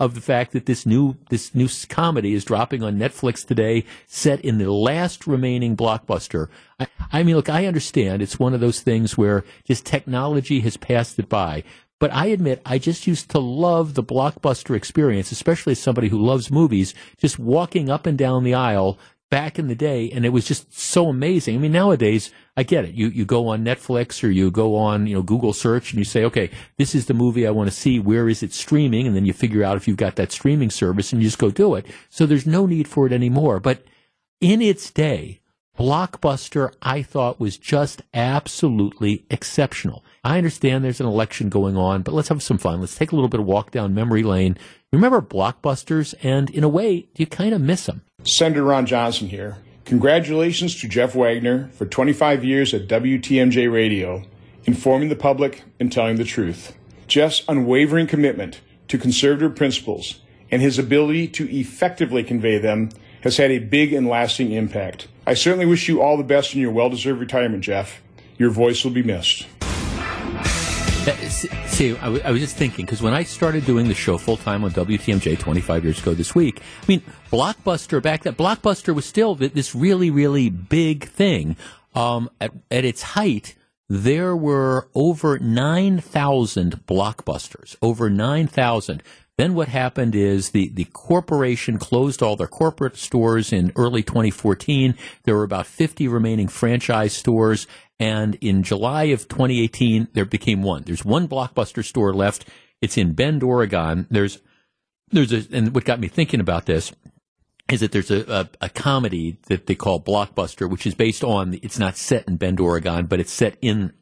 of the fact that this new this new comedy is dropping on Netflix today, set in the last remaining blockbuster. I, I, mean, look, I understand it's one of those things where just technology has passed it by. But I admit, I just used to love the blockbuster experience, especially as somebody who loves movies, just walking up and down the aisle, back in the day, and it was just so amazing. I mean, nowadays, I get it. You you go on Netflix or you go on you know Google search and you say, okay, this is the movie I want to see. Where is it streaming? And then you figure out if you've got that streaming service, and you just go do it. So there's no need for it anymore. But in its day, Blockbuster, I thought was just absolutely exceptional. I understand there's an election going on, but let's have some fun. Let's take a little bit of walk down memory lane. Remember Blockbusters, and in a way, you kind of miss them. Senator Ron Johnson here. Congratulations to Jeff Wagner for 25 years at WTMJ Radio, informing the public and telling the truth. Jeff's unwavering commitment to conservative principles and his ability to effectively convey them has had a big and lasting impact. I certainly wish you all the best in your well deserved retirement, Jeff. Your voice will be missed. See, I, w- I was just thinking because when I started doing the show full time on WTMJ 25 years ago this week, I mean, Blockbuster back then, Blockbuster was still this really, really big thing. Um, at, at its height, there were over 9,000 blockbusters, over 9,000. Then what happened is the, the corporation closed all their corporate stores in early 2014. There were about 50 remaining franchise stores. And in July of 2018, there became one. There's one blockbuster store left. It's in Bend, Oregon. There's, there's a, and what got me thinking about this is that there's a, a, a, comedy that they call Blockbuster, which is based on, it's not set in Bend, Oregon, but it's set in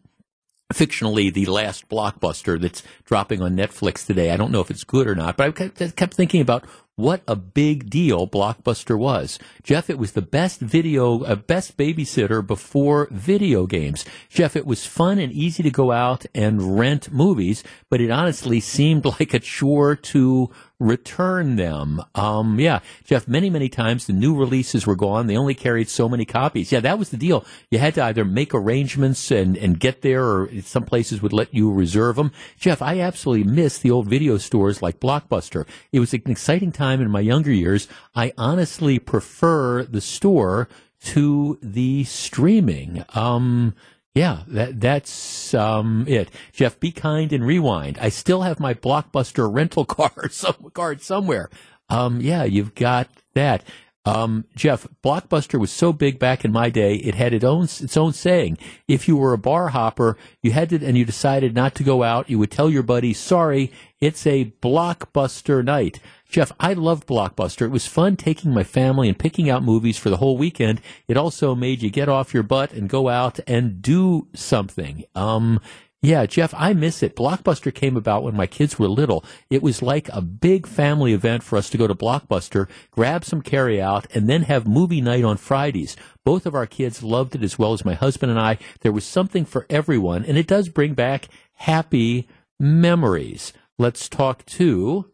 fictionally the last blockbuster that's dropping on Netflix today. I don't know if it's good or not, but I kept, kept thinking about what a big deal Blockbuster was. Jeff, it was the best video, uh, best babysitter before video games. Jeff, it was fun and easy to go out and rent movies, but it honestly seemed like a chore to return them. Um, yeah, Jeff, many, many times the new releases were gone. They only carried so many copies. Yeah, that was the deal. You had to either make arrangements and, and get there, or some places would let you reserve them. Jeff, I absolutely miss the old video stores like Blockbuster. It was an exciting time in my younger years. I honestly prefer the store to the streaming. Um, yeah, that that's um, it. Jeff, be kind and rewind. I still have my Blockbuster rental card, some, card somewhere. Um, yeah, you've got that. Um, Jeff, Blockbuster was so big back in my day, it had its own its own saying. If you were a bar hopper, you had to, and you decided not to go out, you would tell your buddies, "Sorry, it's a Blockbuster night." Jeff, I loved Blockbuster. It was fun taking my family and picking out movies for the whole weekend. It also made you get off your butt and go out and do something. Um, yeah, Jeff, I miss it. Blockbuster came about when my kids were little. It was like a big family event for us to go to Blockbuster, grab some carryout, and then have movie night on Fridays. Both of our kids loved it as well as my husband and I. There was something for everyone, and it does bring back happy memories. Let's talk to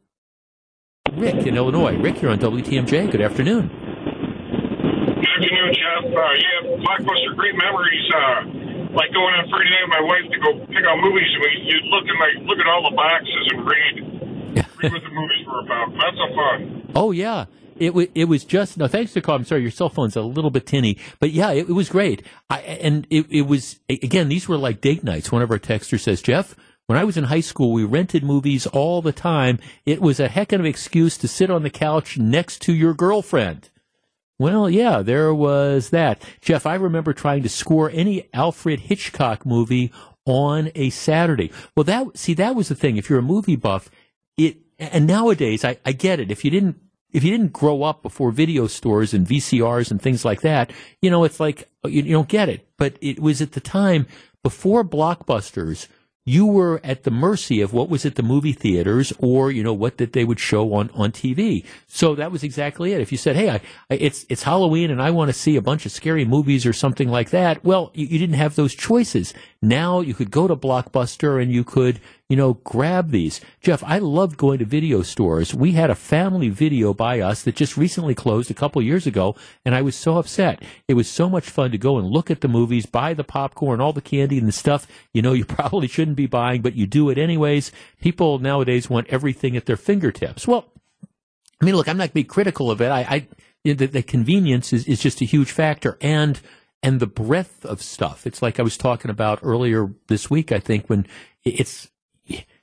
Rick in Illinois. Rick, you're on WTMJ. Good afternoon. Good afternoon, Jeff. Uh, yeah, Blockbuster, great memories. Uh, like going on Friday night with my wife to go pick out movies, and we, you'd look and like look at all the boxes and read, read what the movies were about. That's a fun. Oh yeah. It, w- it was just no thanks for calling. I'm sorry, your cell phone's a little bit tinny, but yeah, it, it was great. I, and it, it was again, these were like date nights. One of our texters says, Jeff, when I was in high school, we rented movies all the time. It was a heck of an excuse to sit on the couch next to your girlfriend. Well, yeah, there was that. Jeff, I remember trying to score any Alfred Hitchcock movie on a Saturday. Well, that, see, that was the thing. If you're a movie buff, it, and nowadays, I, I get it. If you didn't, if you didn't grow up before video stores and VCRs and things like that, you know, it's like, you, you don't get it. But it was at the time before blockbusters, you were at the mercy of what was at the movie theaters or, you know, what that they would show on, on TV. So that was exactly it. If you said, Hey, I, I, it's, it's Halloween and I want to see a bunch of scary movies or something like that. Well, you, you didn't have those choices. Now you could go to Blockbuster and you could, you know, grab these. Jeff, I loved going to video stores. We had a family video by us that just recently closed a couple years ago, and I was so upset. It was so much fun to go and look at the movies, buy the popcorn, all the candy and the stuff you know you probably shouldn't be buying, but you do it anyways. People nowadays want everything at their fingertips. Well, I mean, look, I'm not being critical of it. I, I the, the convenience is, is just a huge factor, and and the breadth of stuff. It's like I was talking about earlier this week. I think when it's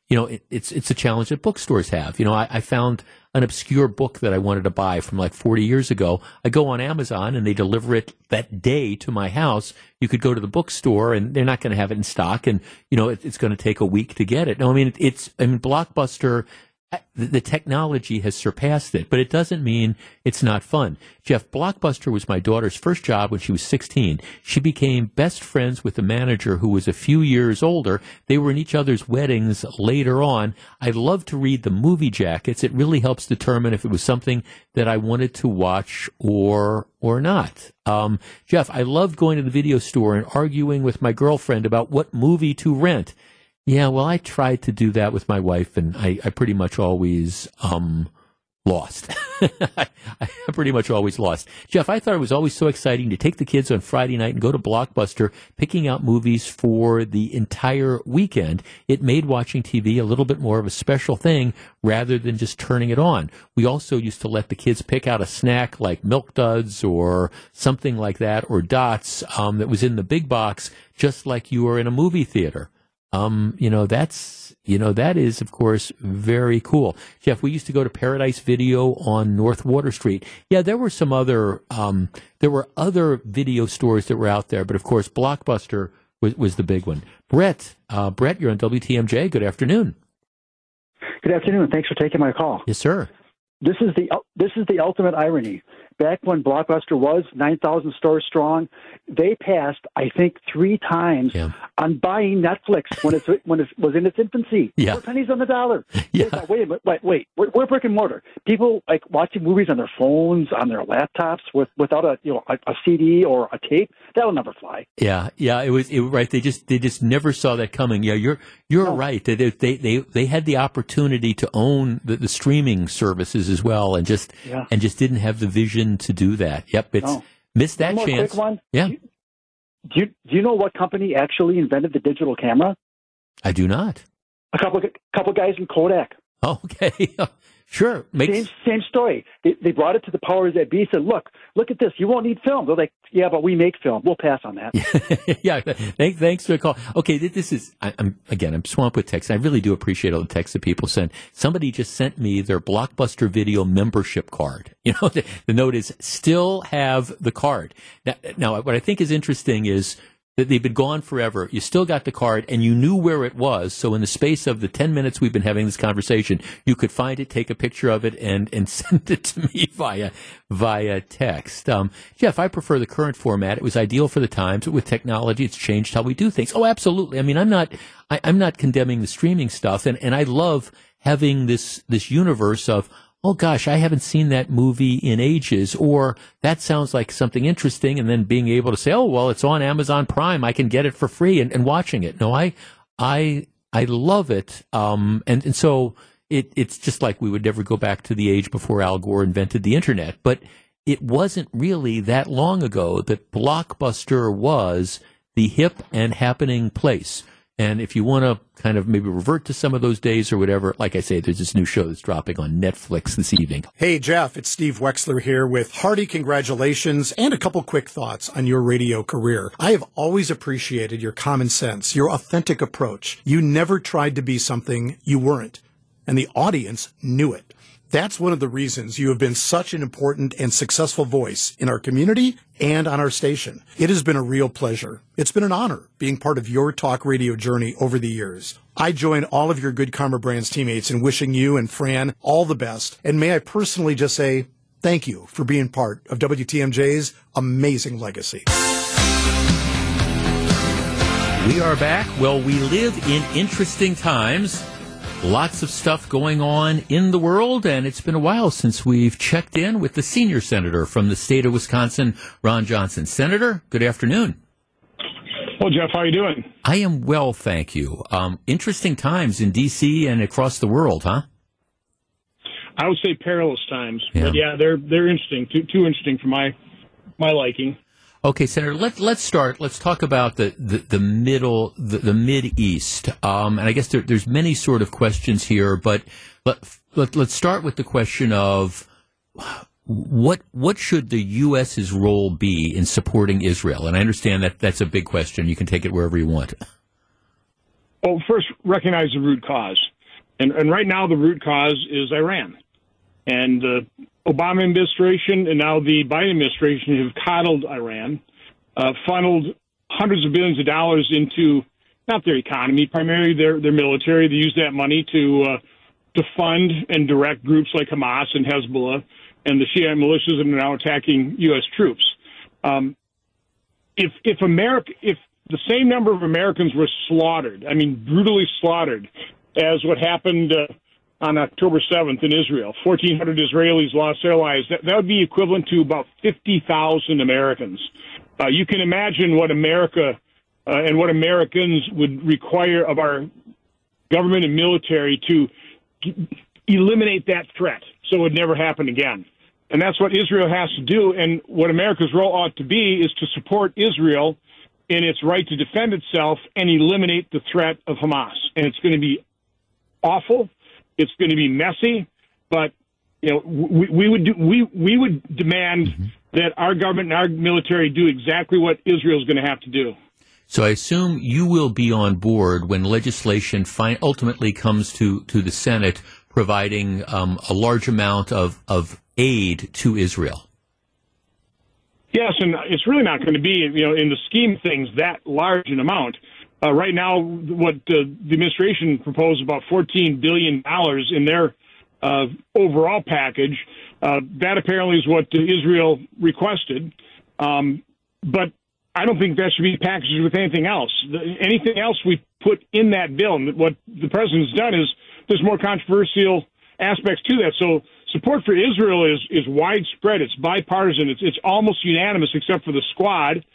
you know it, it's it's a challenge that bookstores have. You know, I, I found an obscure book that I wanted to buy from like 40 years ago. I go on Amazon and they deliver it that day to my house. You could go to the bookstore and they're not going to have it in stock, and you know it, it's going to take a week to get it. No, I mean it's I mean Blockbuster the technology has surpassed it, but it doesn't mean it's not fun. Jeff, Blockbuster was my daughter's first job when she was 16. She became best friends with the manager who was a few years older. They were in each other's weddings later on. I love to read the movie jackets. It really helps determine if it was something that I wanted to watch or or not. Um, Jeff, I loved going to the video store and arguing with my girlfriend about what movie to rent. Yeah, well, I tried to do that with my wife, and I, I pretty much always um, lost. I, I pretty much always lost. Jeff, I thought it was always so exciting to take the kids on Friday night and go to Blockbuster, picking out movies for the entire weekend. It made watching TV a little bit more of a special thing rather than just turning it on. We also used to let the kids pick out a snack like Milk Duds or something like that, or Dots um, that was in the big box, just like you were in a movie theater. Um, you know, that's, you know, that is, of course, very cool. Jeff, we used to go to Paradise Video on North Water Street. Yeah, there were some other, um, there were other video stores that were out there, but of course, Blockbuster was, was the big one. Brett, uh, Brett, you're on WTMJ. Good afternoon. Good afternoon. Thanks for taking my call. Yes, sir. This is the this is the ultimate irony. Back when Blockbuster was 9,000 stores strong, they passed, I think, three times on buying Netflix when it's when it was in its infancy. Yeah. Four pennies on the dollar. Yeah. Thought, wait a minute, wait, wait, we're, we're brick and mortar. People like watching movies on their phones, on their laptops, with without a you know a, a CD or a tape. That'll never fly. Yeah, yeah, it was it, right. They just they just never saw that coming. Yeah, you're you're right. They, they they they had the opportunity to own the, the streaming services as well, and just Yeah. and just didn't have the vision to do that. Yep, it's No. missed that One chance. quick one. Yeah, Do you do you know what company actually invented the digital camera? I do not. A couple couple guys in Kodak. Oh, okay, sure. Makes Same same story. They, they brought it to the powers that be. Said, "Look, look at this. You won't need film." They're like, "Yeah, but we make film. We'll pass on that." yeah, thanks, thanks for the call. Okay, this is, I, I'm, again, I'm swamped with texts. I really do appreciate all the texts that people send. Somebody just sent me their Blockbuster Video membership card. You know, the, the note is still have the card. Now, now, what I think is interesting is that they've been gone forever. You still got the card and you knew where it was. So in the space of the 10 minutes we've been having this conversation, you could find it, take a picture of it and, and send it to me via, via text. Um, Jeff, I prefer the current format. It was ideal for the times. With technology, it's changed how we do things. Oh, absolutely. I mean, I'm not, I, I'm not condemning the streaming stuff and, and I love having this, this universe of, oh gosh, I haven't seen that movie in ages, or that sounds like something interesting, and then being able to say, oh well, it's on Amazon Prime, I can get it for free, and, and watching it. No, I, I, I love it, um, and and so it, it's just like we would never go back to the age before Al Gore invented the internet, but it wasn't really that long ago that Blockbuster was the hip and happening place. And if you want to kind of maybe revert to some of those days or whatever, like I say, there's this new show that's dropping on Netflix this evening. Hey, Jeff, it's Steve Wexler here with hearty congratulations and a couple quick thoughts on your radio career. I have always appreciated your common sense, your authentic approach. You never tried to be something you weren't, and the audience knew it. That's one of the reasons you have been such an important and successful voice in our community and on our station. It has been a real pleasure. It's been an honor being part of your talk radio journey over the years. I join all of your Good Karma Brands teammates in wishing you and Fran all the best. And may I personally just say thank you for being part of WTMJ's amazing legacy. We are back. Well, we live in interesting times. Lots of stuff going on in the world, and it's been a while since we've checked in with the senior senator from the state of Wisconsin, Ron Johnson. Senator, good afternoon. Well, Jeff, how are you doing? I am well, thank you. Um, interesting times in D.C. and across the world, huh? I would say perilous times, but yeah, they're they're interesting. Too too interesting for my my liking. Okay, Senator. Let let's start. Let's talk about the the, the middle, the, the mid east. Um, and I guess there, there's many sort of questions here, but let, let let's start with the question of what what should the U.S.'s role be in supporting Israel? And I understand that that's a big question. You can take it wherever you want. Well, first recognize the root cause, and and right now the root cause is Iran, and the Obama administration and now the Biden administration have coddled Iran, uh, funneled hundreds of billions of dollars into not their economy, primarily their their military. They use that money to uh, to fund and direct groups like Hamas and Hezbollah and the Shiite militias that are now attacking U.S. troops. Um, if if America if the same number of Americans were slaughtered, I mean brutally slaughtered, as what happened uh, on October 7th in Israel, 1,400 Israelis lost their lives. That, that would be equivalent to about 50,000 Americans. Uh, you can imagine what America uh, and what Americans would require of our government and military to g- eliminate that threat so it would never happen again. And that's what Israel has to do. And what America's role ought to be is to support Israel in its right to defend itself and eliminate the threat of Hamas. And it's going to be awful. It's going to be messy, but you know we, we would do, we we would demand that our government and our military do exactly what Israel is going to have to do. So I assume you will be on board when legislation fi- ultimately comes to, to the Senate providing um, a large amount of, of aid to Israel. Yes, and it's really not going to be, you know, in the scheme of things, that large an amount. Uh, right now, what uh, the administration proposed about $14 billion in their uh, overall package. Uh, that apparently is what Israel requested. Um, but I don't think that should be packaged with anything else. The, anything else we put in that bill, and what the president's done is there's more controversial aspects to that. So support for Israel is is widespread. It's bipartisan. It's it's almost unanimous, except for the squad.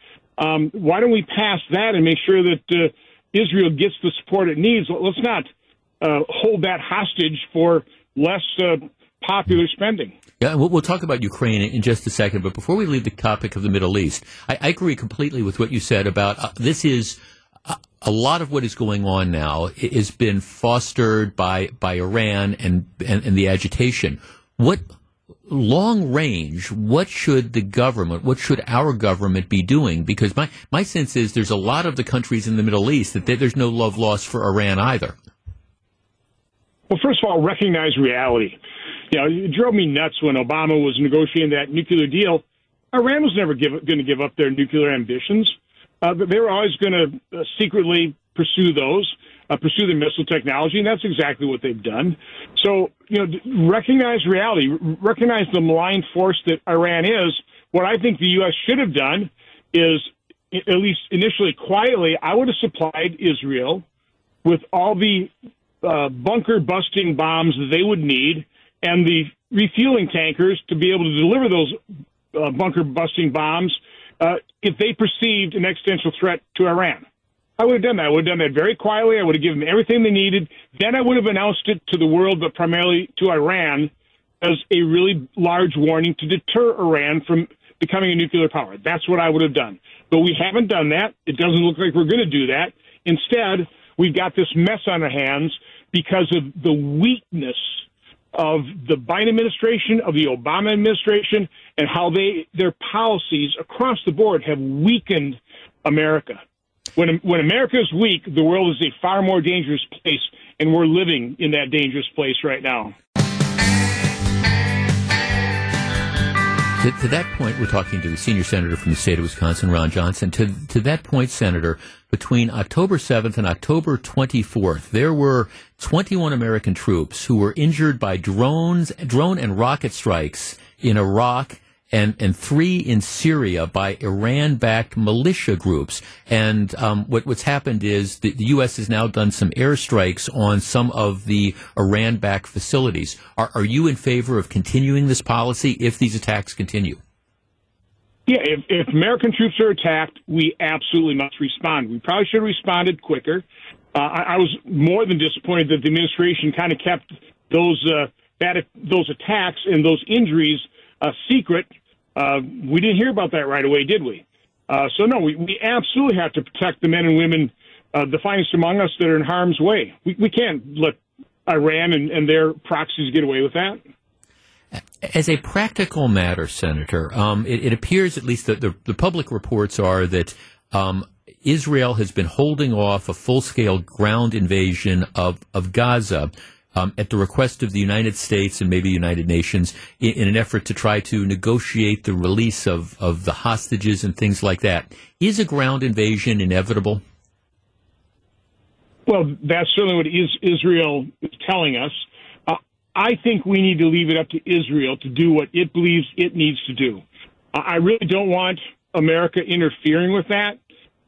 Um, why don't we pass that and make sure that uh, Israel gets the support it needs? Let's not uh, hold that hostage for less uh, popular spending. Yeah, we'll, talk about Ukraine in just a second, but before we leave the topic of the Middle East, I, I agree completely with what you said about uh, this is uh, a lot of what is going on now has been fostered by by Iran and, and, and the agitation. What long range, what should the government, what should our government be doing? Because my, my sense is there's a lot of the countries in the Middle East that there's no love lost for Iran either. Well, first of all, recognize reality. You know, it drove me nuts when Obama was negotiating that nuclear deal. Iran was never going to give up their nuclear ambitions. Uh, they were always going to uh, secretly pursue those, uh, pursue the missile technology, and that's exactly what they've done. So, you know, recognize reality, recognize the malign force that Iran is. What I think the U.S. should have done is, at least initially, quietly, I would have supplied Israel with all the uh, bunker busting bombs that they would need and the refueling tankers to be able to deliver those uh, bunker busting bombs uh, if they perceived an existential threat to Iran. I would have done that. I would have done that very quietly. I would have given them everything they needed. Then I would have announced it to the world, but primarily to Iran, as a really large warning to deter Iran from becoming a nuclear power. That's what I would have done. But we haven't done that. It doesn't look like we're going to do that. Instead, we've got this mess on our hands because of the weakness of the Biden administration, of the Obama administration, and how they their policies across the board have weakened America. When when America is weak, the world is a far more dangerous place, and we're living in that dangerous place right now. To, to, that point, we're talking to the senior senator from the state of Wisconsin, Ron Johnson. To, to that point, Senator, between October 7th and October 24th, there were 21 American troops who were injured by drones, drone and rocket strikes in Iraq and, and three in Syria by Iran-backed militia groups. And um, what, what's happened is the, the, U.S. has now done some airstrikes on some of the Iran-backed facilities. Are, are you in favor of continuing this policy if these attacks continue? Yeah, if, if American troops are attacked, we absolutely must respond. We probably should have responded quicker. Uh, I, I, was more than disappointed that the administration kind of kept those uh, those attacks and those injuries a secret uh, we didn't hear about that right away, did we? Uh, so no, we, we absolutely have to protect the men and women, uh, the finest among us that are in harm's way. We, we can't let Iran and, and their proxies get away with that. As a practical matter, Senator, um, it, it, appears at least that the, the public reports are that um, Israel has been holding off a full scale ground invasion of, of Gaza um, at the request of the United States and maybe the United Nations in, in, an effort to try to negotiate the release of, of the hostages and things like that. Is a ground invasion inevitable? Well, that's certainly what is, Israel is telling us. Uh, I think we need to leave it up to Israel to do what it believes it needs to do. I really don't want America interfering with that.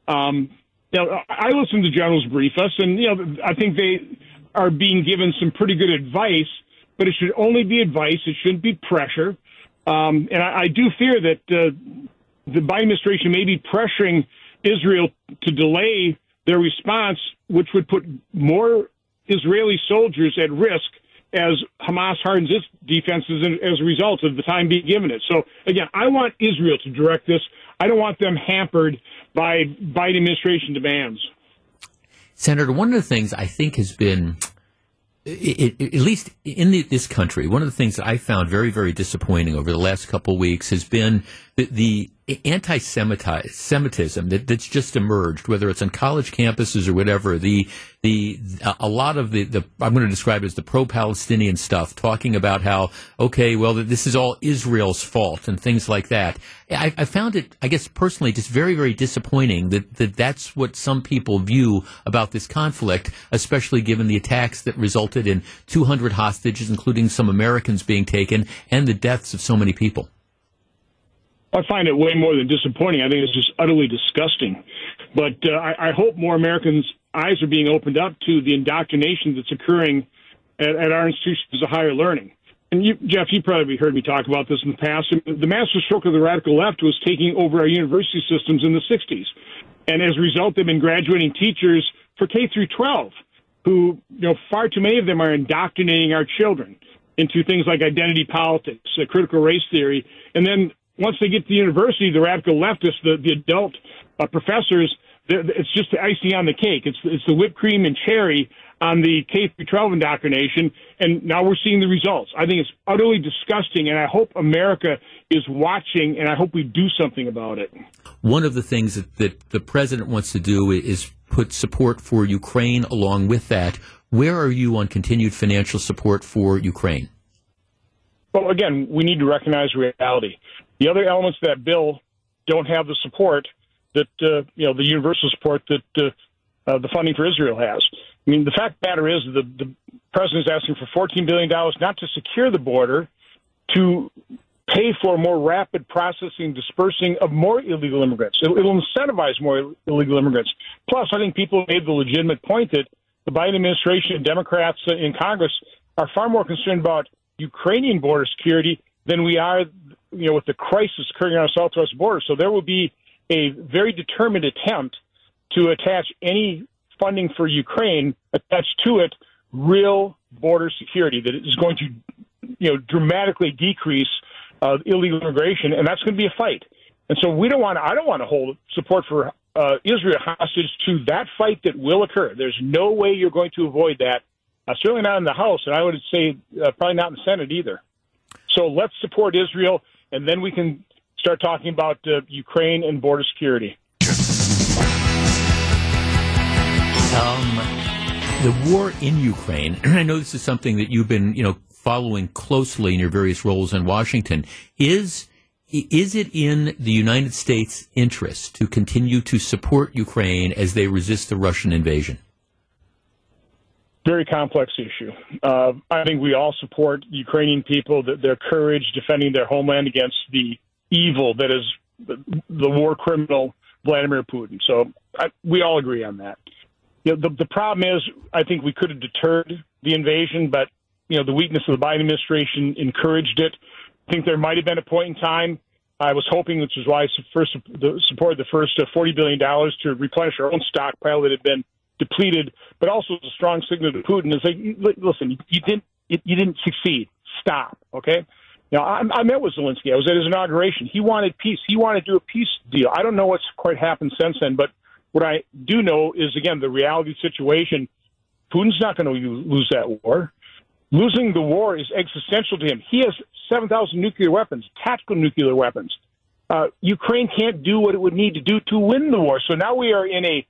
Um, know, I listened to generals brief us, and you know, I think they are being given some pretty good advice, but it should only be advice. It shouldn't be pressure. Um, and I, I, do fear that uh, the Biden administration may be pressuring Israel to delay their response, which would put more Israeli soldiers at risk as Hamas hardens its defenses as a result of the time being given it. So again, I want Israel to direct this. I don't want them hampered by Biden administration demands. Senator, one of the things I think has been, it, it, at least in the, this country, one of the things that I found very, very disappointing over the last couple of weeks has been the, the anti-Semitism that, that's just emerged, whether it's on college campuses or whatever, the the a lot of the, the I'm going to describe as the pro-Palestinian stuff, talking about how okay, well, this is all Israel's fault and things like that. I, I found it, I guess personally, just very very disappointing that, that that's what some people view about this conflict, especially given the attacks that resulted in 200 hostages, including some Americans being taken, and the deaths of so many people. I find it way more than disappointing. I think it's just utterly disgusting. But uh, I, I hope more Americans' eyes are being opened up to the indoctrination that's occurring at, at our institutions of higher learning. And you, Jeff, you probably heard me talk about this in the past. The master stroke of the radical left was taking over our university systems in the 60s. And as a result, they've been graduating teachers for K through 12 who, you know, far too many of them are indoctrinating our children into things like identity politics, uh, critical race theory, and then once they get to the university, the radical leftists, the, the adult uh, professors, it's just the icing on the cake. It's it's the whipped cream and cherry on the K through 12 indoctrination, and now we're seeing the results. I think it's utterly disgusting, and I hope America is watching, and I hope we do something about it. One of the things that, that the president wants to do is put support for Ukraine along with that. Where are you on continued financial support for Ukraine? Well, again, we need to recognize reality. The other elements of that bill don't have the support that uh, you know the universal support that uh, uh, the funding for Israel has. I mean, the fact of the matter is the the president is asking for 14 billion dollars not to secure the border, to pay for more rapid processing, dispersing of more illegal immigrants. It, will incentivize more illegal immigrants. Plus, I think people made the legitimate point that the Biden administration and Democrats in Congress are far more concerned about Ukrainian border security than we are you know, with the crisis occurring on our southwest border. So there will be a very determined attempt to attach any funding for Ukraine, attached to it real border security that is going to, you know, dramatically decrease uh, illegal immigration, and that's going to be a fight. And so we don't want. I don't want to hold support for uh, Israel hostage to that fight that will occur. There's no way you're going to avoid that. Uh, certainly not in the House, and I would say uh, probably not in the Senate either. So let's support Israel and then we can start talking about uh, Ukraine and border security. Um, the war in Ukraine. and I know this is something that you've been, you know, following closely in your various roles in Washington. Is is it in the United States' interest to continue to support Ukraine as they resist the Russian invasion? Very complex issue. Uh, I think we all support Ukrainian people, their courage defending their homeland against the evil that is the, the war criminal Vladimir Putin. So I, we all agree on that. You know, the, the problem is, I think we could have deterred the invasion, but you know the weakness of the Biden administration encouraged it. I think there might have been a point in time. I was hoping, which is why I first supported the first uh, forty billion dollars to replenish our own stockpile that had been depleted, but also a strong signal to Putin is like, listen, you didn't you didn't succeed. Stop. Okay. Now I, I met with Zelensky. I was at his inauguration. He wanted peace. He wanted to do a peace deal. I don't know what's quite happened since then, but what I do know is again the reality situation. Putin's not going to lose that war. Losing the war is existential to him. He has 7,000 nuclear weapons, tactical nuclear weapons. Uh, Ukraine can't do what it would need to do to win the war. So now we are in a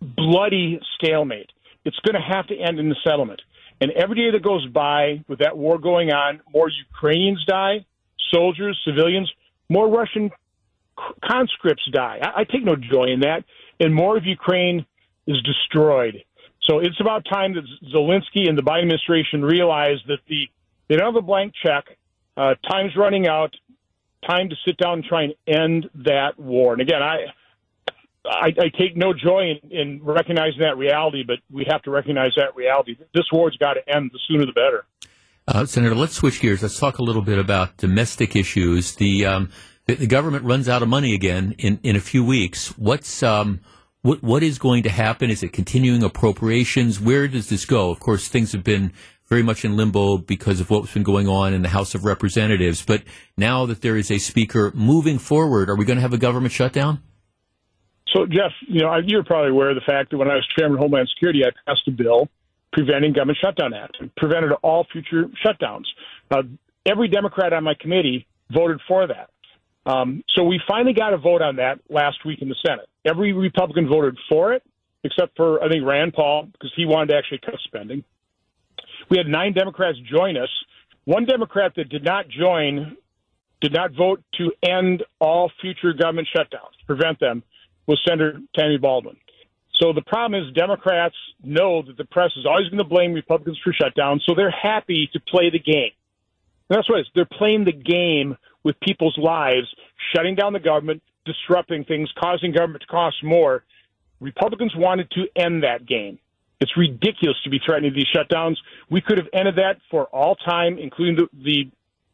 bloody stalemate. It's going to have to end in the settlement. And every day that goes by with that war going on, more Ukrainians die, soldiers, civilians, more Russian conscripts die. I, I take no joy in that. And more of Ukraine is destroyed. So it's about time that Zelensky and the Biden administration realize that the they don't have a blank check. Uh, time's running out. Time to sit down and try and end that war. And again, I I, I take no joy in, in recognizing that reality, but we have to recognize that reality. This war's got to end. The sooner the better. Uh, Senator, let's switch gears. Let's talk a little bit about domestic issues. The um, the, the, government runs out of money again in, in a few weeks. What's um, what what is going to happen? Is it continuing appropriations? Where does this go? Of course, things have been very much in limbo because of what's been going on in the House of Representatives. But now that there is a speaker moving forward, are we going to have a government shutdown? So, Jeff, you know, you're probably aware of the fact that when I was chairman of Homeland Security, I passed a bill preventing government shutdown act, prevented all future shutdowns. Uh, every Democrat on my committee voted for that. Um, so we finally got a vote on that last week in the Senate. Every Republican voted for it, except for I think Rand Paul because he wanted to actually cut spending. We had nine Democrats join us. One Democrat that did not join, did not vote to end all future government shutdowns, prevent them, was Senator Tammy Baldwin. So the problem is Democrats know that the press is always going to blame Republicans for shutdowns, so they're happy to play the game. And that's what it is. They're playing the game with people's lives, shutting down the government, disrupting things, causing government to cost more. Republicans wanted to end that game. It's ridiculous to be threatening these shutdowns. We could have ended that for all time, including the,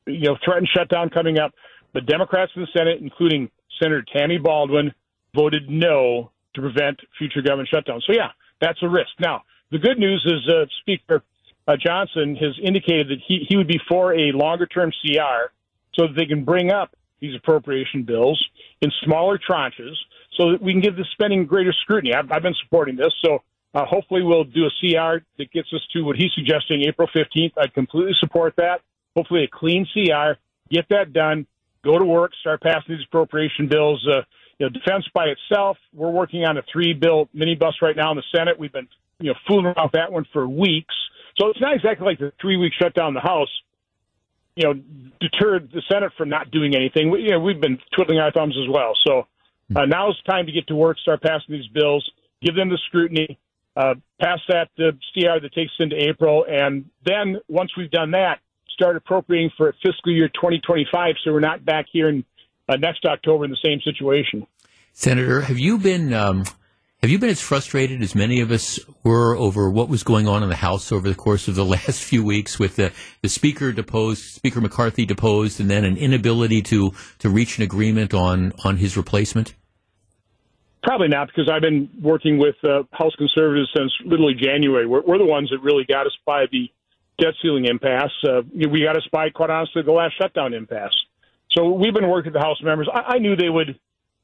the you know threatened shutdown coming up. The Democrats in the Senate, including Senator Tammy Baldwin, voted no to prevent future government shutdowns. So yeah, that's a risk. Now the good news is uh, Speaker uh, Johnson has indicated that he, he would be for a longer term CR so that they can bring up these appropriation bills in smaller tranches so that we can give the spending greater scrutiny. I've, I've been supporting this. So uh, hopefully we'll do a CR that gets us to what he's suggesting April 15th. I'd completely support that. Hopefully a clean CR, get that done, go to work, start passing these appropriation bills. Uh, you know, defense by itself, we're working on a three bill minibus right now in the Senate. We've been, you know, fooling around with that one for weeks. So it's not exactly like the three week shutdown in the House, you know, deterred the Senate from not doing anything. We, you know, we've been twiddling our thumbs as well. So uh, now it's time to get to work, start passing these bills, give them the scrutiny, uh, pass that the CR that takes into April, and then once we've done that, start appropriating for fiscal year 2025 so we're not back here in uh, next October in the same situation. Senator, have you been um, have you been as frustrated as many of us were over what was going on in the House over the course of the last few weeks with the, the Speaker deposed, Speaker McCarthy deposed, and then an inability to, to reach an agreement on, on his replacement? Probably not, because I've been working with uh, House conservatives since literally January. We're, we're, the ones that really got us by the debt ceiling impasse. Uh, we got us by, quite honestly, the last shutdown impasse. So we've been working with the House members. I, I knew they would,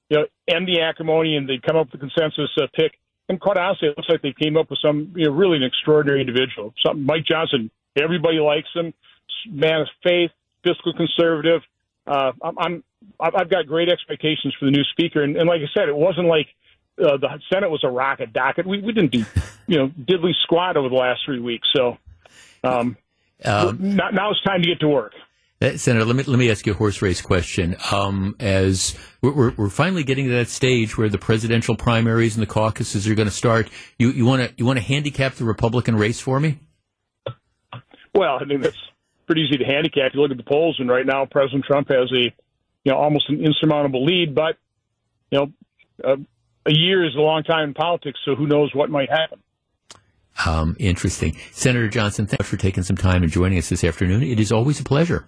you know, end the acrimony and they'd come up with a consensus uh, pick. And quite honestly, it looks like they came up with some, you know, really an extraordinary individual. Something Mike Johnson. Everybody likes him. Man of faith, fiscal conservative. Uh, I'm, I'm I've got great expectations for the new speaker, and, and like I said, it wasn't like uh, the Senate was a rocket docket. We we didn't do you know diddly squat over the last three weeks. So um, um, now, now it's time to get to work. Uh, Senator, let me let me ask you a horse race question. Um, as we're, we're finally getting to that stage where the presidential primaries and the caucuses are going to start, you you want to you want to handicap the Republican race for me? Well, I think that's pretty easy to handicap. You look at the polls, and right now President Trump has a you know almost an insurmountable lead, but you know uh, a year is a long time in politics, so who knows what might happen. Um, interesting, Senator Johnson. Thanks for taking some time and joining us this afternoon. It is always a pleasure.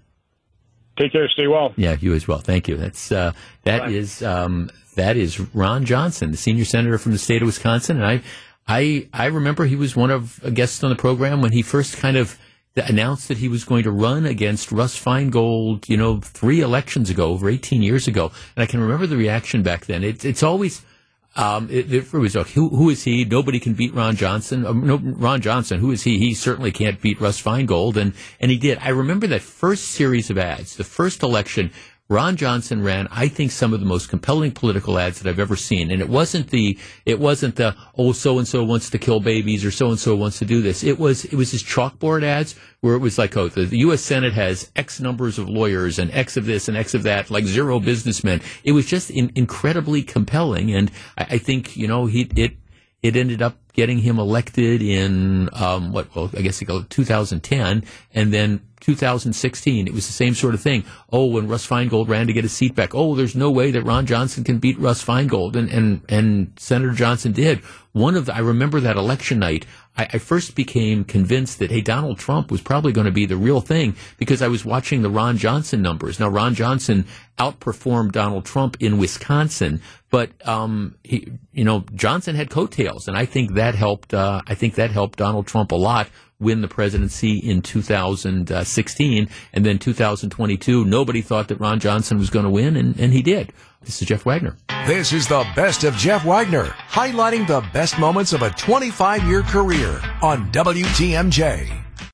Take care. Stay well. Yeah, you as well. Thank you. That's uh, that is, um, that is Ron Johnson, the senior senator from the state of Wisconsin, and I I I remember he was one of a guest on the program when he first kind of announced that he was going to run against Russ Feingold, you know, three elections ago, over 18 years ago. And I can remember the reaction back then. It, it's always, um, it, it, was like, who, who is he? Nobody can beat Ron Johnson. Um, no, Ron Johnson, who is he? He certainly can't beat Russ Feingold. And, and he did. I remember that first series of ads, the first election Ron Johnson ran, I think, some of the most compelling political ads that I've ever seen. And it wasn't the, it wasn't the, oh, so and so wants to kill babies or so and so wants to do this. It was, it was his chalkboard ads where it was like, oh, the, the U.S. Senate has X numbers of lawyers and X of this and X of that, like zero businessmen. It was just in, incredibly compelling. And I, I think, you know, he, it, it ended up getting him elected in um, what? Well, I guess it go 2010, and then 2016. It was the same sort of thing. Oh, when Russ Feingold ran to get his seat back. Oh, there's no way that Ron Johnson can beat Russ Feingold, and and and Senator Johnson did. One of the, I remember that election night. I, I first became convinced that, hey, Donald Trump was probably going to be the real thing because I was watching the Ron Johnson numbers. Now, Ron Johnson outperformed Donald Trump in Wisconsin, but, um, he, you know, Johnson had coattails, and I think that helped, uh, I think that helped Donald Trump a lot win the presidency in 2016 and then 2022 nobody thought that ron johnson was going to win and, and he did. This is jeff wagner. This is the best of jeff wagner highlighting the best moments of a 25-year career on wtmj